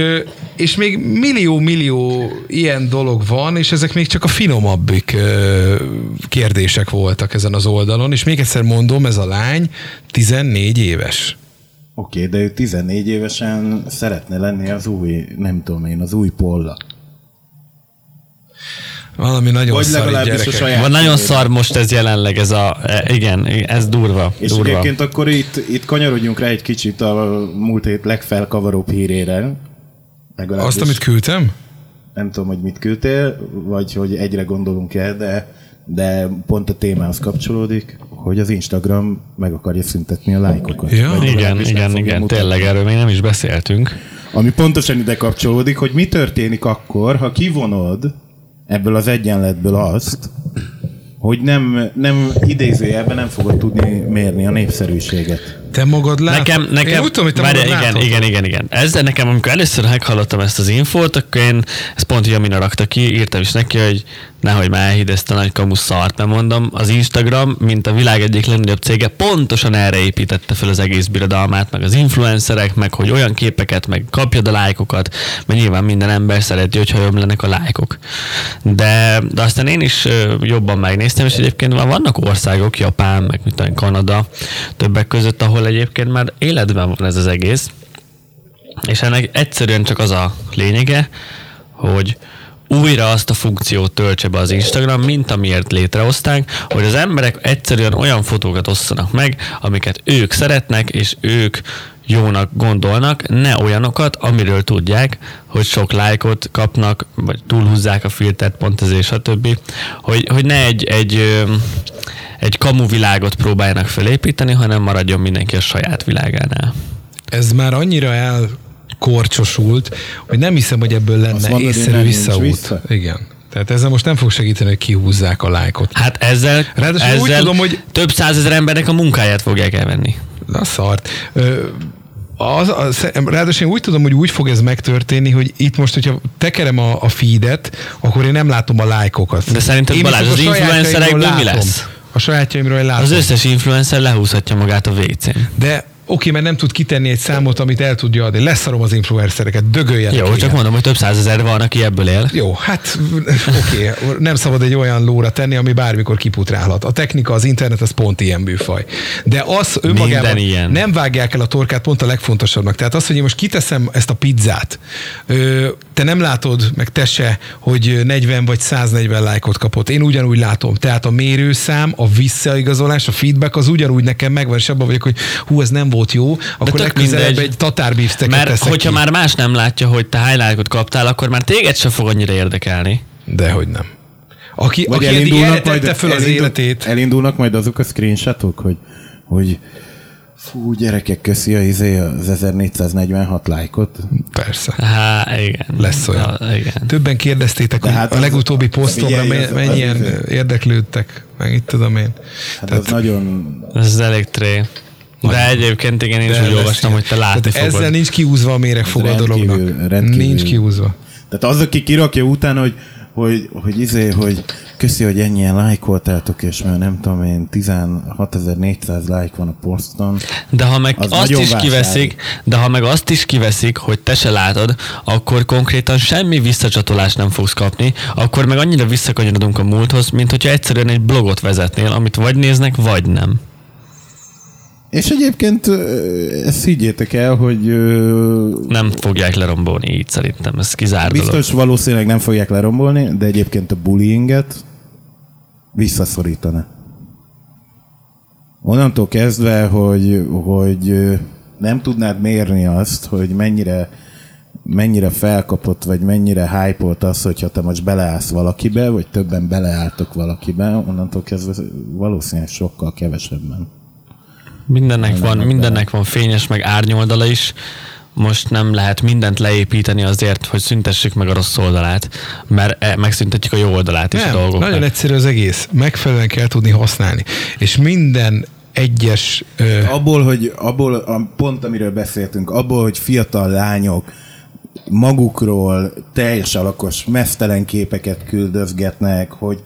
és még millió-millió ilyen dolog van, és ezek még csak a finomabbik ö, kérdések voltak ezen az oldalon, és még egyszer mondom, ez a lány 14 éves. Oké, de ő 14 évesen szeretne lenni az új, nem tudom én, az új polla. Valami nagyon Vagy szar így legalábbis a gyerekek. Van nagyon szar most ez jelenleg, ez a... e, Igen, ez durva. És durva. egyébként akkor itt, itt kanyarodjunk rá egy kicsit a múlt hét legfelkavaróbb hírére. Legalábbis Azt, amit küldtem? nem tudom, hogy mit küldtél, vagy hogy egyre gondolunk el, de, de pont a témához kapcsolódik, hogy az Instagram meg akarja szüntetni a lájkokat. Ja. Vagy Igen, igen, igen, mutatni. tényleg erről még nem is beszéltünk. Ami pontosan ide kapcsolódik, hogy mi történik akkor, ha kivonod ebből az egyenletből azt, hogy nem, nem idézőjelben nem fogod tudni mérni a népszerűséget. Te magad látod? Nekem, nekem, Én úgy tudom, hogy te várjál, magad igen, látod. igen, igen, igen. Ezzel nekem, amikor először meghallottam ezt az infót, akkor én, ezt pont Jamina rakta ki, írtam is neki, hogy nehogy már elhidd ezt a nagy kamu szart, mert mondom, az Instagram, mint a világ egyik legnagyobb cége, pontosan erre építette fel az egész birodalmát, meg az influencerek, meg hogy olyan képeket, meg kapjad a lájkokat, mert nyilván minden ember szereti, hogyha ömlenek a lájkok. De, de aztán én is jobban megnéztem, és egyébként már vannak országok, Japán, meg tudom, Kanada, többek között, ahol egyébként már életben van ez az egész, és ennek egyszerűen csak az a lényege, hogy újra azt a funkciót töltse be az Instagram, mint amiért létrehozták, hogy az emberek egyszerűen olyan fotókat osszanak meg, amiket ők szeretnek, és ők jónak gondolnak, ne olyanokat, amiről tudják, hogy sok lájkot kapnak, vagy túlhúzzák a filtert, pont ezért, stb. Hogy, hogy ne egy, egy, egy kamu világot próbáljanak felépíteni, hanem maradjon mindenki a saját világánál. Ez már annyira elkorcsosult, hogy nem hiszem, hogy ebből lenne mondod, észszerű visszaút. vissza? Igen. Tehát ezzel most nem fog segíteni, hogy kihúzzák a lájkot. Hát ezzel, Ráadásul ezzel úgy tudom, hogy- több százezer embernek a munkáját fogják elvenni. Na szart. Ö, az, az, ráadásul én úgy tudom, hogy úgy fog ez megtörténni, hogy itt most, hogyha tekerem a, a feedet, akkor én nem látom a lájkokat. De szerinted, Én Balázs, az influencerekből mi látom. lesz? A sajátjaimról látom. Az összes influencer lehúzhatja magát a WC-n. De oké, mert nem tud kitenni egy számot, amit el tudja adni. Leszarom az influencereket, dögöljenek. Jó, igen. csak mondom, hogy több százezer van, aki ebből él. Jó, hát oké, nem szabad egy olyan lóra tenni, ami bármikor kiputrálhat. A technika, az internet, az pont ilyen bűfaj. De az önmagában Minden ilyen. nem vágják el a torkát, pont a legfontosabbnak. Tehát az, hogy én most kiteszem ezt a pizzát, te nem látod, meg te se, hogy 40 vagy 140 lájkot kapott. Én ugyanúgy látom. Tehát a mérőszám, a visszaigazolás, a feedback az ugyanúgy nekem megvan, és abban vagyok, hogy hú, ez nem volt jó, akkor tök legközelebb egy tatárbeefsteaket Mert teszek hogyha ki. már más nem látja, hogy te highlightot kaptál, akkor már téged sem fog annyira érdekelni. Dehogy nem. Aki, Vagy aki elindulnak majd, tette föl az elindul- életét. Elindulnak majd azok a screenshotok, hogy, hogy fú, gyerekek, köszi a izé az 1446 lájkot. Persze. Há, igen. Lesz olyan. Ja, igen. Többen kérdeztétek, De hogy hát a az- legutóbbi posztomra figyelj, me- az- az mennyien izé. érdeklődtek, meg itt tudom én. Hát Tehát- az nagyon... Ez elég tré. De egyébként igen, én is úgy lesz olvastam, hogy te látni Tehát fogod. Ezzel nincs kiúzva a méregfog a dolognak. rendkívül- Nincs kiúzva. Tehát az, aki kirakja utána, hogy, hogy, hogy izé, hogy köszi, hogy ennyien lájkoltátok, és már nem tudom én, 16.400 lájk van a poszton. De ha meg Az azt is vásárló. kiveszik, de ha meg azt is kiveszik, hogy te se látod, akkor konkrétan semmi visszacsatolást nem fogsz kapni, akkor meg annyira visszakanyarodunk a múlthoz, mint hogyha egyszerűen egy blogot vezetnél, amit vagy néznek, vagy nem. És egyébként ezt higgyétek el, hogy Nem fogják lerombolni így szerintem, ez kizárt dolog. biztos valószínűleg nem fogják lerombolni, de egyébként a bullyinget visszaszorítana. Onnantól kezdve, hogy, hogy nem tudnád mérni azt, hogy mennyire mennyire felkapott, vagy mennyire hype az, hogyha te most beleállsz valakibe, vagy többen beleálltok valakibe, onnantól kezdve valószínűleg sokkal kevesebben. Mindennek van, mindennek van fényes, meg árnyoldala is. Most nem lehet mindent leépíteni azért, hogy szüntessük meg a rossz oldalát, mert e- megszüntetjük a jó oldalát is a Nem, dolgoknak. nagyon egyszerű az egész. Megfelelően kell tudni használni. És minden egyes... Ö, Abból, hogy abból, a pont amiről beszéltünk, abból, hogy fiatal lányok magukról teljes alakos, mesztelen képeket küldözgetnek, hogy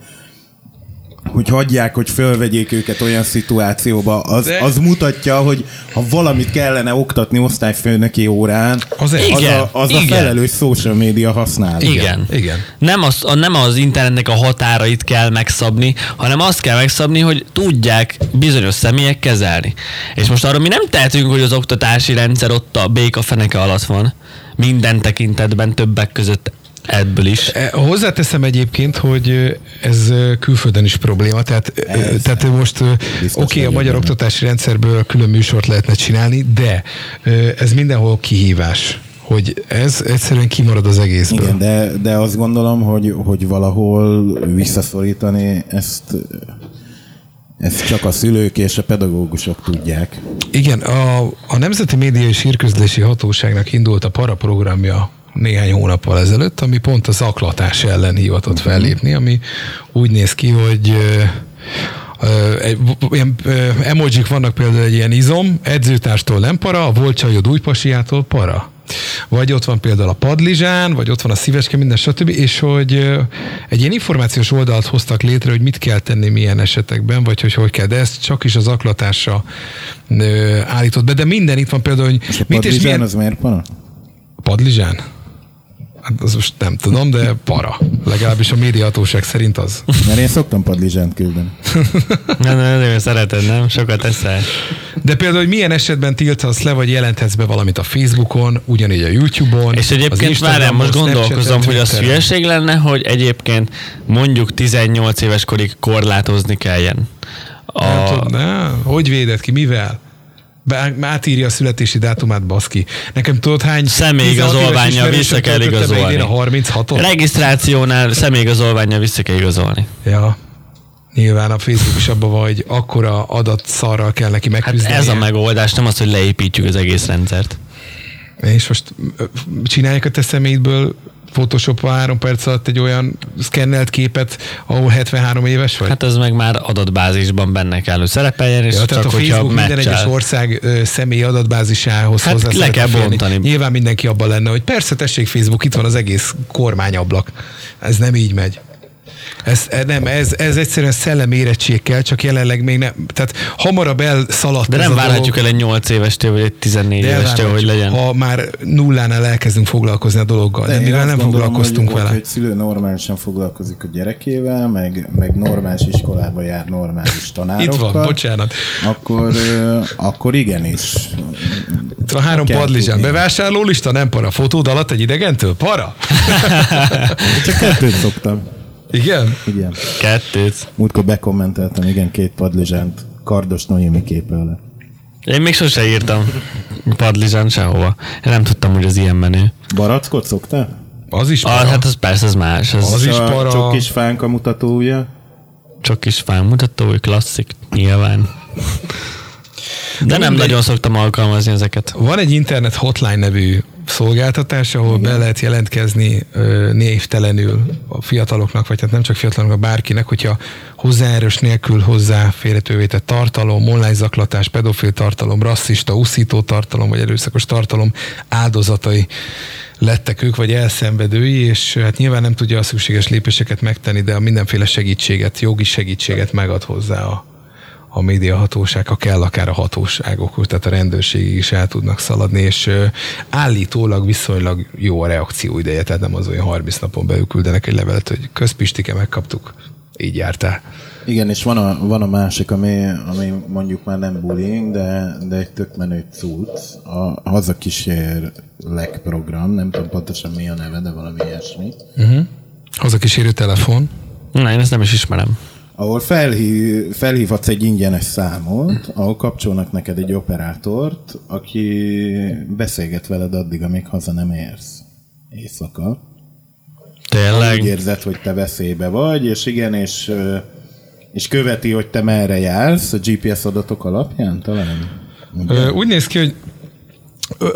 hogy hagyják, hogy fölvegyék őket olyan szituációba, az, az mutatja, hogy ha valamit kellene oktatni osztályfőnöki órán, Az egy- az, Igen, a, az a igen. felelős social media használ. Igen. igen. Nem az, a- nem az internetnek a határait kell megszabni, hanem azt kell megszabni, hogy tudják bizonyos személyek kezelni. És most arra mi nem tehetünk, hogy az oktatási rendszer ott a béka feneke alatt van. Minden tekintetben többek között ebből is. E, Hozzáteszem egyébként, hogy ez külföldön is probléma, tehát, Ez- tehát most oké, a vagyok magyar oktatási rendszerből külön műsort lehetne csinálni, de ez mindenhol kihívás, hogy ez egyszerűen kimarad az egészből. Igen, de, de azt gondolom, hogy, hogy valahol visszaszorítani ezt, ezt csak a szülők és a pedagógusok tudják. Igen, a, a Nemzeti Média és Hírközlési Hatóságnak indult a para programja néhány hónappal ezelőtt, ami pont az aklatás ellen hivatott fellépni, ami úgy néz ki, hogy egy, ilyen emojik vannak például egy ilyen izom, edzőtárstól nem para, a volt csajod újpasiától para. Vagy ott van például a padlizsán, vagy ott van a szíveske, minden stb. És hogy egy ilyen információs oldalt hoztak létre, hogy mit kell tenni milyen esetekben, vagy hogy hogy kell. De ezt csak is az aklatásra ö, állított be. De minden itt van például, hogy És a mit és milyen... az miért para? Padlizsán? Hát az most nem tudom, de para. Legalábbis a médiahatóság szerint az. Mert én szoktam padlizsánt küldeni. Nem, nem, nem, szereted, nem? Sokat eszel. De például, hogy milyen esetben tilthatsz le, vagy jelenthetsz be valamit a Facebookon, ugyanígy a YouTube-on. És egyébként várjál, most gondolkozom, hogy az hülyeség lenne, hogy egyébként mondjuk 18 éves korig korlátozni kelljen. A, Nem tudom, ne? Hogy véded ki? Mivel? Átírja a születési dátumát, baszki. Nekem tudod hány... 16 éves személyigazolványjal ismerősöm vissza kell igazolni. a 36-ot? Regisztrációnál személyigazolványjal vissza kell igazolni. Ja. Nyilván a Facebook is abban van, hogy akkora adatszarral kell neki Hát megküzdeni. ez a megoldás, nem az, hogy leépítjük az egész rendszert. És most csinálják a te személyedből photoshop három perc alatt egy olyan szkennelt képet, ahol 73 éves vagy? Hát ez meg már adatbázisban benne kell, hogy szerepeljen, és Ja, tehát csak a Facebook minden egyes meccsel. ország ö, személyi adatbázisához Hát hozzá le kell bontani. Nyilván mindenki abban lenne, hogy persze tessék Facebook, itt van az egész kormányablak. Ez nem így megy. Ez, e, nem, ez, ez egyszerűen szellemi érettség kell, csak jelenleg még nem. Tehát hamarabb elszaladt De nem várhatjuk dolog, el egy 8 évestől, vagy egy 14 de évestől, hogy legyen. Ha már nullánál elkezdünk foglalkozni a dologgal, de, de én mivel nem gondolom, foglalkoztunk hogy, vele. Hogy egy szülő normálisan foglalkozik a gyerekével, meg, meg normális iskolába jár normális tanárokkal. Itt van, bocsánat. Akkor, akkor igenis. Itt van három padlizsán. Bevásárló lista, nem para. Fotód alatt egy idegentől? Para? Csak kettőt szoktam. Igen? Igen. Kettőt. Múltkor bekommenteltem, igen, két padlizsánt kardos Noémi képe alá. Én még sose írtam padlizsán sehova. Én nem tudtam, hogy az ilyen menő. Barackot szoktál? Az is Ah, para. hát az persze, az más. Az, Az is a para. Csak kis fánka mutatója. csak is felmutató, hogy klasszik, nyilván. De nem mindegy. nagyon szoktam alkalmazni ezeket. Van egy internet hotline nevű szolgáltatás, ahol be lehet jelentkezni névtelenül a fiataloknak, vagy hát nem csak fiataloknak, bárkinek, hogyha hozzáerős nélkül hozzáférhetővé tett tartalom, online zaklatás, pedofil tartalom, rasszista, uszító tartalom, vagy erőszakos tartalom áldozatai lettek ők, vagy elszenvedői, és hát nyilván nem tudja a szükséges lépéseket megtenni, de a mindenféle segítséget, jogi segítséget megad hozzá a, a médiahatóság, ha kell, akár a hatóságok, tehát a rendőrségig is el tudnak szaladni, és állítólag viszonylag jó a reakció ideje, tehát nem az olyan 30 napon belül küldenek egy levelet, hogy közpistike, megkaptuk, így jártál. Igen, és van a, van a másik, ami, ami mondjuk már nem bullying, de, de egy tök menő cucc. A hazakísérlek program, nem tudom pontosan mi a neve, de valami ilyesmi. Hazakísérő telefon. Na, én ezt nem is ismerem. Ahol felhív, felhívhatsz egy ingyenes számot, ahol kapcsolnak neked egy operátort, aki beszélget veled addig, amíg haza nem érsz éjszaka. Úgy Tényleg. érzed, hogy te veszélybe vagy, és igen, és, és követi, hogy te merre jársz a GPS adatok alapján talán? Ö, úgy néz ki, hogy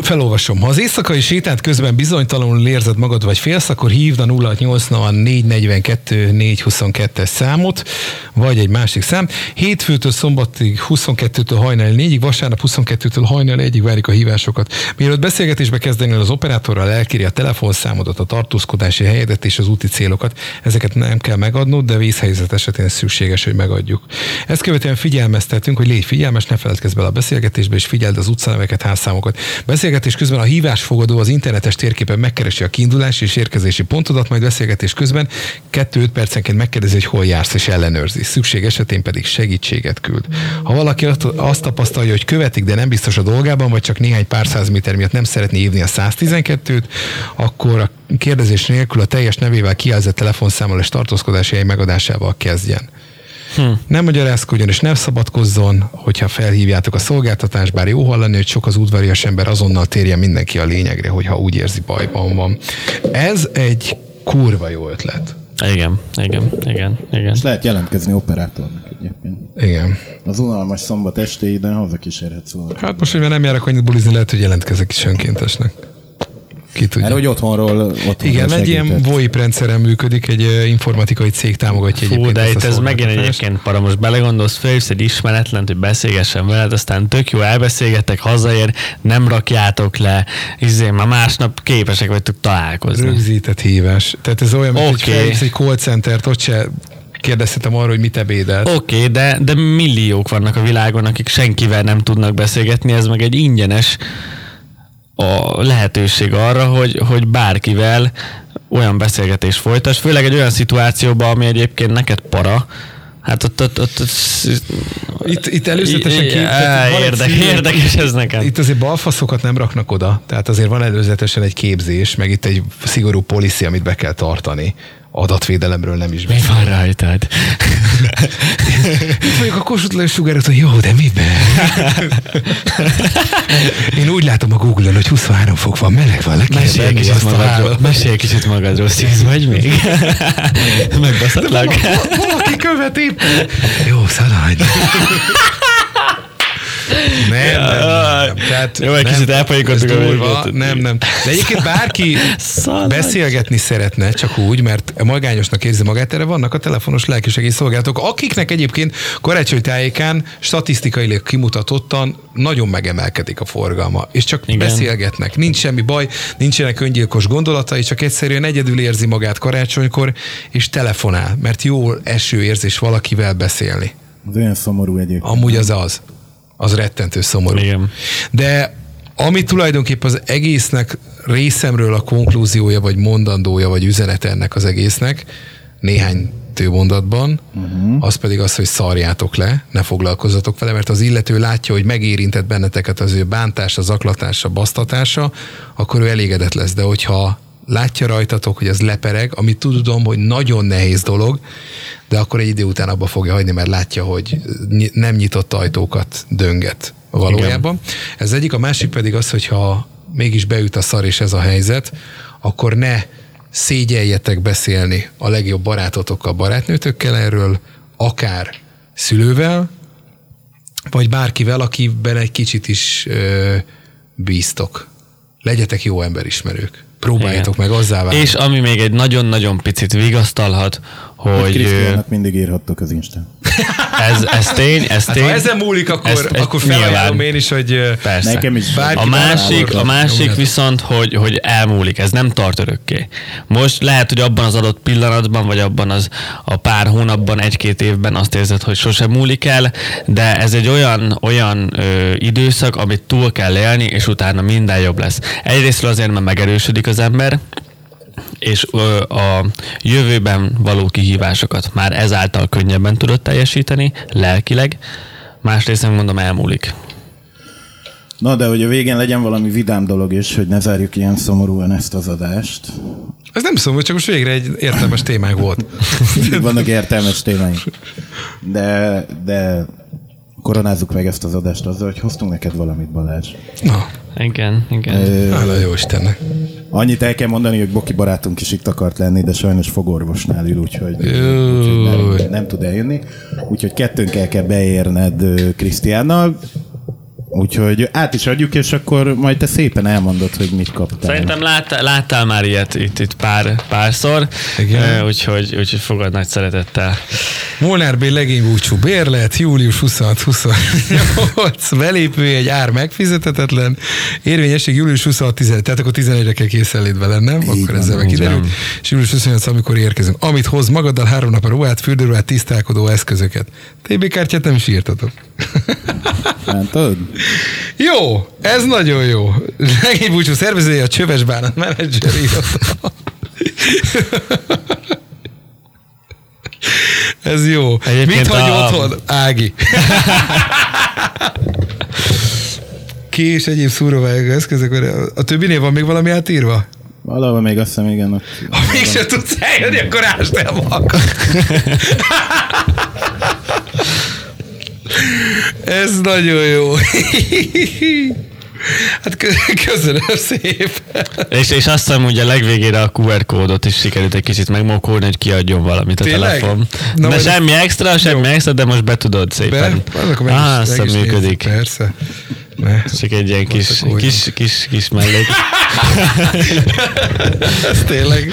Felolvasom. Ha az éjszakai sétát közben bizonytalanul érzed magad, vagy félsz, akkor hívd a 0680 442 422-es számot, vagy egy másik szám. Hétfőtől szombatig 22-től hajnal 4-ig, vasárnap 22-től hajnal 1-ig várjuk a hívásokat. Mielőtt beszélgetésbe kezdenél az operátorral, elkéri a telefonszámodat, a tartózkodási helyedet és az úti célokat. Ezeket nem kell megadnod, de vészhelyzet esetén szükséges, hogy megadjuk. Ezt követően figyelmeztetünk, hogy légy figyelmes, ne feledkezz bele a beszélgetésbe, és figyeld az utcaneveket, házszámokat. Beszélgetés közben a hívásfogadó az internetes térképen megkeresi a kiindulási és érkezési pontodat, majd beszélgetés közben 2-5 percenként megkérdezi, hogy hol jársz, és ellenőrzi. Szükség esetén pedig segítséget küld. Ha valaki azt- tapasztalja, hogy követik, de nem biztos a dolgában, vagy csak néhány pár száz méter miatt nem szeretné hívni a 112-t, akkor a kérdezés nélkül a teljes nevével kijelzett telefonszámmal és tartózkodási hely megadásával kezdjen. Hm. Nem magyarázkodjon és nem szabadkozzon, hogyha felhívjátok a szolgáltatást, bár jó hallani, hogy sok az udvarias ember, azonnal térjen mindenki a lényegre, hogyha úgy érzi bajban van. Ez egy kurva jó ötlet. Igen, igen, igen, igen. És lehet jelentkezni operátornak egyébként. Igen. Az unalmas szombat estéiden hazakísérhetsz volna. Hát most, hogy már nem járok annyit bulizni, lehet, hogy jelentkezek is önkéntesnek. Ki tudja. Mert hogy otthonról, otthonról Igen, egy ilyen segített. VoIP rendszeren működik, egy informatikai cég támogatja Fú, egyébként de itt ez megint egyébként para, most belegondolsz, felhívsz egy ismeretlen, hogy beszélgessen veled, aztán tök jó elbeszélgetek, hazaér, nem rakjátok le, izé, már másnap képesek vagytok találkozni. Rögzített hívás. Tehát ez olyan, mint Oké. felhívsz egy call centert, ott se kérdezhetem arra, hogy mit ebédelt. Oké, okay, de, de milliók vannak a világon, akik senkivel nem tudnak beszélgetni, ez meg egy ingyenes a lehetőség arra, hogy, hogy bárkivel olyan beszélgetés folytass, főleg egy olyan szituációban, ami egyébként neked para, Hát ott, ott, ott, ott Itt, itt előzetesen I- két, Á, tehát van egy érdek- érdekes ez nekem. Itt azért balfaszokat nem raknak oda, tehát azért van előzetesen egy képzés, meg itt egy szigorú policy, amit be kell tartani. Adatvédelemről nem is mi beszél. van rajtad? Itt vagyok a Kossuth Lajos sugárúton, jó, de miben? Én úgy látom a Google-on, hogy 23 fok van, meleg van, le Mesélj venni kicsit magadról, mesélj kicsit magadról, szíz vagy még? Megbaszatlak? Val- Valaki követ éppen. Jó, szaladj. Nem, nem, nem. Tehát Jó, egy kicsit elpainkodtuk ez a durva. Nem, nem. De egyébként bárki beszélgetni szeretne, csak úgy, mert magányosnak érzi magát, erre vannak a telefonos lelkisegély szolgálatok, akiknek egyébként karácsonytájékán statisztikailag kimutatottan nagyon megemelkedik a forgalma, és csak Igen. Beszélgetnek. Nincs semmi baj, nincsenek öngyilkos gondolatai, csak egyszerűen egyedül érzi magát karácsonykor, és telefonál, mert jó eső érzés valakivel beszélni. Az olyan szomorú egyébként. Amúgy az az. Az rettentő szomorú. Igen. De ami tulajdonképpen az egésznek részemről a konklúziója, vagy mondandója, vagy üzenete ennek az egésznek, néhány mondatban, uh-huh. az pedig az, hogy szarjátok le, ne foglalkozzatok vele, mert az illető látja, hogy megérintett benneteket az ő bántása, zaklatása, basztatása, akkor ő elégedett lesz. De hogyha látja rajtatok, hogy ez lepereg, amit tudom, hogy nagyon nehéz dolog, de akkor egy idő után abba fogja hagyni, mert látja, hogy nem nyitott ajtókat dönget valójában. Igen. Ez egyik, a másik pedig az, hogyha mégis beüt a szar és ez a helyzet, akkor ne szégyeljetek beszélni a legjobb barátotokkal, barátnőtökkel erről, akár szülővel, vagy bárkivel, akiben egy kicsit is ö, bíztok. Legyetek jó emberismerők. Próbáljátok Igen. meg azzá válni. És ami még egy nagyon-nagyon picit vigasztalhat, Hogy hogy mindig írhattok az Instán. ez, ez tény, ez Hát, tény. ha ezen múlik, akkor, Ezt- ezt akkor felajánlom én is, hogy Persze. Nekem is. Bárki A másik, a másik viszont, hogy, hogy elmúlik, ez nem tart örökké. Most lehet, hogy abban az adott pillanatban, vagy abban az a pár hónapban, egy-két évben azt érzed, hogy sosem múlik el, de ez egy olyan, olyan ö, időszak, amit túl kell élni, és utána minden jobb lesz. Egyrészt azért, mert megerősödik az ember, és ö, a jövőben való kihívásokat már ezáltal könnyebben tudod teljesíteni, lelkileg, másrészt meg mondom, elmúlik. Na, de hogy a végén legyen valami vidám dolog is, hogy ne zárjuk ilyen szomorúan ezt az adást. Ez nem szomorú, csak most végre egy értelmes témánk volt. Vannak értelmes témáink. De, de koronázzuk meg ezt az adást azzal, hogy hoztunk neked valamit, Balázs. Na, Igen, igen. Ö, hála jó Istennek. Annyit el kell mondani, hogy Boki barátunk is itt akart lenni, de sajnos fogorvosnál ül, úgyhogy, úgyhogy nem, nem tud eljönni. Úgyhogy kettőnkkel kell beérned Krisztiánnal. Úgyhogy át is adjuk, és akkor majd te szépen elmondod, hogy mit kaptál. Szerintem láttál, láttál már ilyet itt, itt pár, párszor, Igen. Eh, úgyhogy, úgyhogy fogad nagy szeretettel. Molnár B. legénybúcsú bérlet, július 26-28, belépő egy ár megfizethetetlen, érvényesség július 26 11 tehát akkor 11-re kell készenlétbe lennem, Így akkor ezzel meg így kiderül. van. És július 28 amikor érkezünk. Amit hoz magaddal három nap a ruhát, fürdőruhát, tisztálkodó eszközöket. TB kártyát nem is írtatok. Tudod? Jó, ez nagyon jó. Legénybúcsú szervezője a Csöves Bánat menedzser. Ez jó. Egyébként Mit hagy a- otthon? Ági. Kés, egyéb szúróvágó eszközök. A- A többinél van még valami átírva? Valahol még azt hiszem, igen. Ott Ha mégsem tudsz eljönni, akkor ásd el magad. Ez nagyon jó. Hát kö- köszönöm szépen. És, és azt hiszem, hogy a legvégére a QR kódot is sikerült egy kicsit megmokolni, hogy kiadjon valamit a Tényleg? telefon. Na, de semmi extra, semmi extra, de most be tudod szépen. Be, azok is, azt hiszem nézzük, működik. Persze. Ne. Csak egy ilyen kis, kis, kis, kis mellék. Ez tényleg.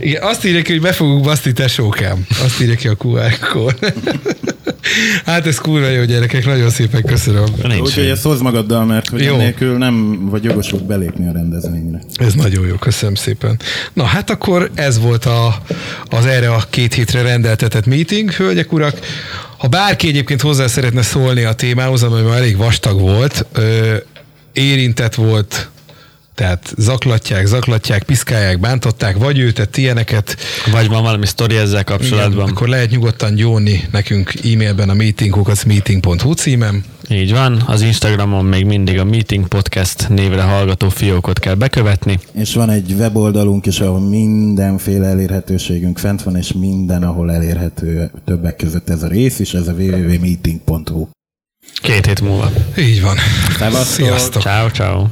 Igen, azt írja ki, hogy be fogunk baszni tesókám. Azt írja ki a QR kód. Hát ez kurva jó gyerekek, nagyon szépen köszönöm. Úgyhogy ezt hozd magaddal, mert hogy Jó. nélkül nem vagy jogosult belépni a rendezvényre. Ez nagyon jó, köszönöm szépen. Na hát akkor ez volt a, az erre a két hétre rendeltetett meeting, hölgyek, urak. Ha bárki egyébként hozzá szeretne szólni a témához, ami már elég vastag volt, ö, érintett volt, tehát zaklatják, zaklatják, piszkálják, bántották, vagy ő tett ilyeneket, Vagy van valami sztori ezzel kapcsolatban. igen, akkor lehet nyugodtan gyónni nekünk e-mailben a meetingkukat meeting.hu címem. Így van, az Instagramon még mindig a Meeting Podcast névre hallgató fiókot kell bekövetni. És van egy weboldalunk is, ahol mindenféle elérhetőségünk fent van, és minden, ahol elérhető többek között ez a rész is, ez a www.meeting.hu. Két hét múlva. Így van. Szevasztok! Sziasztok! Ciao, ciao.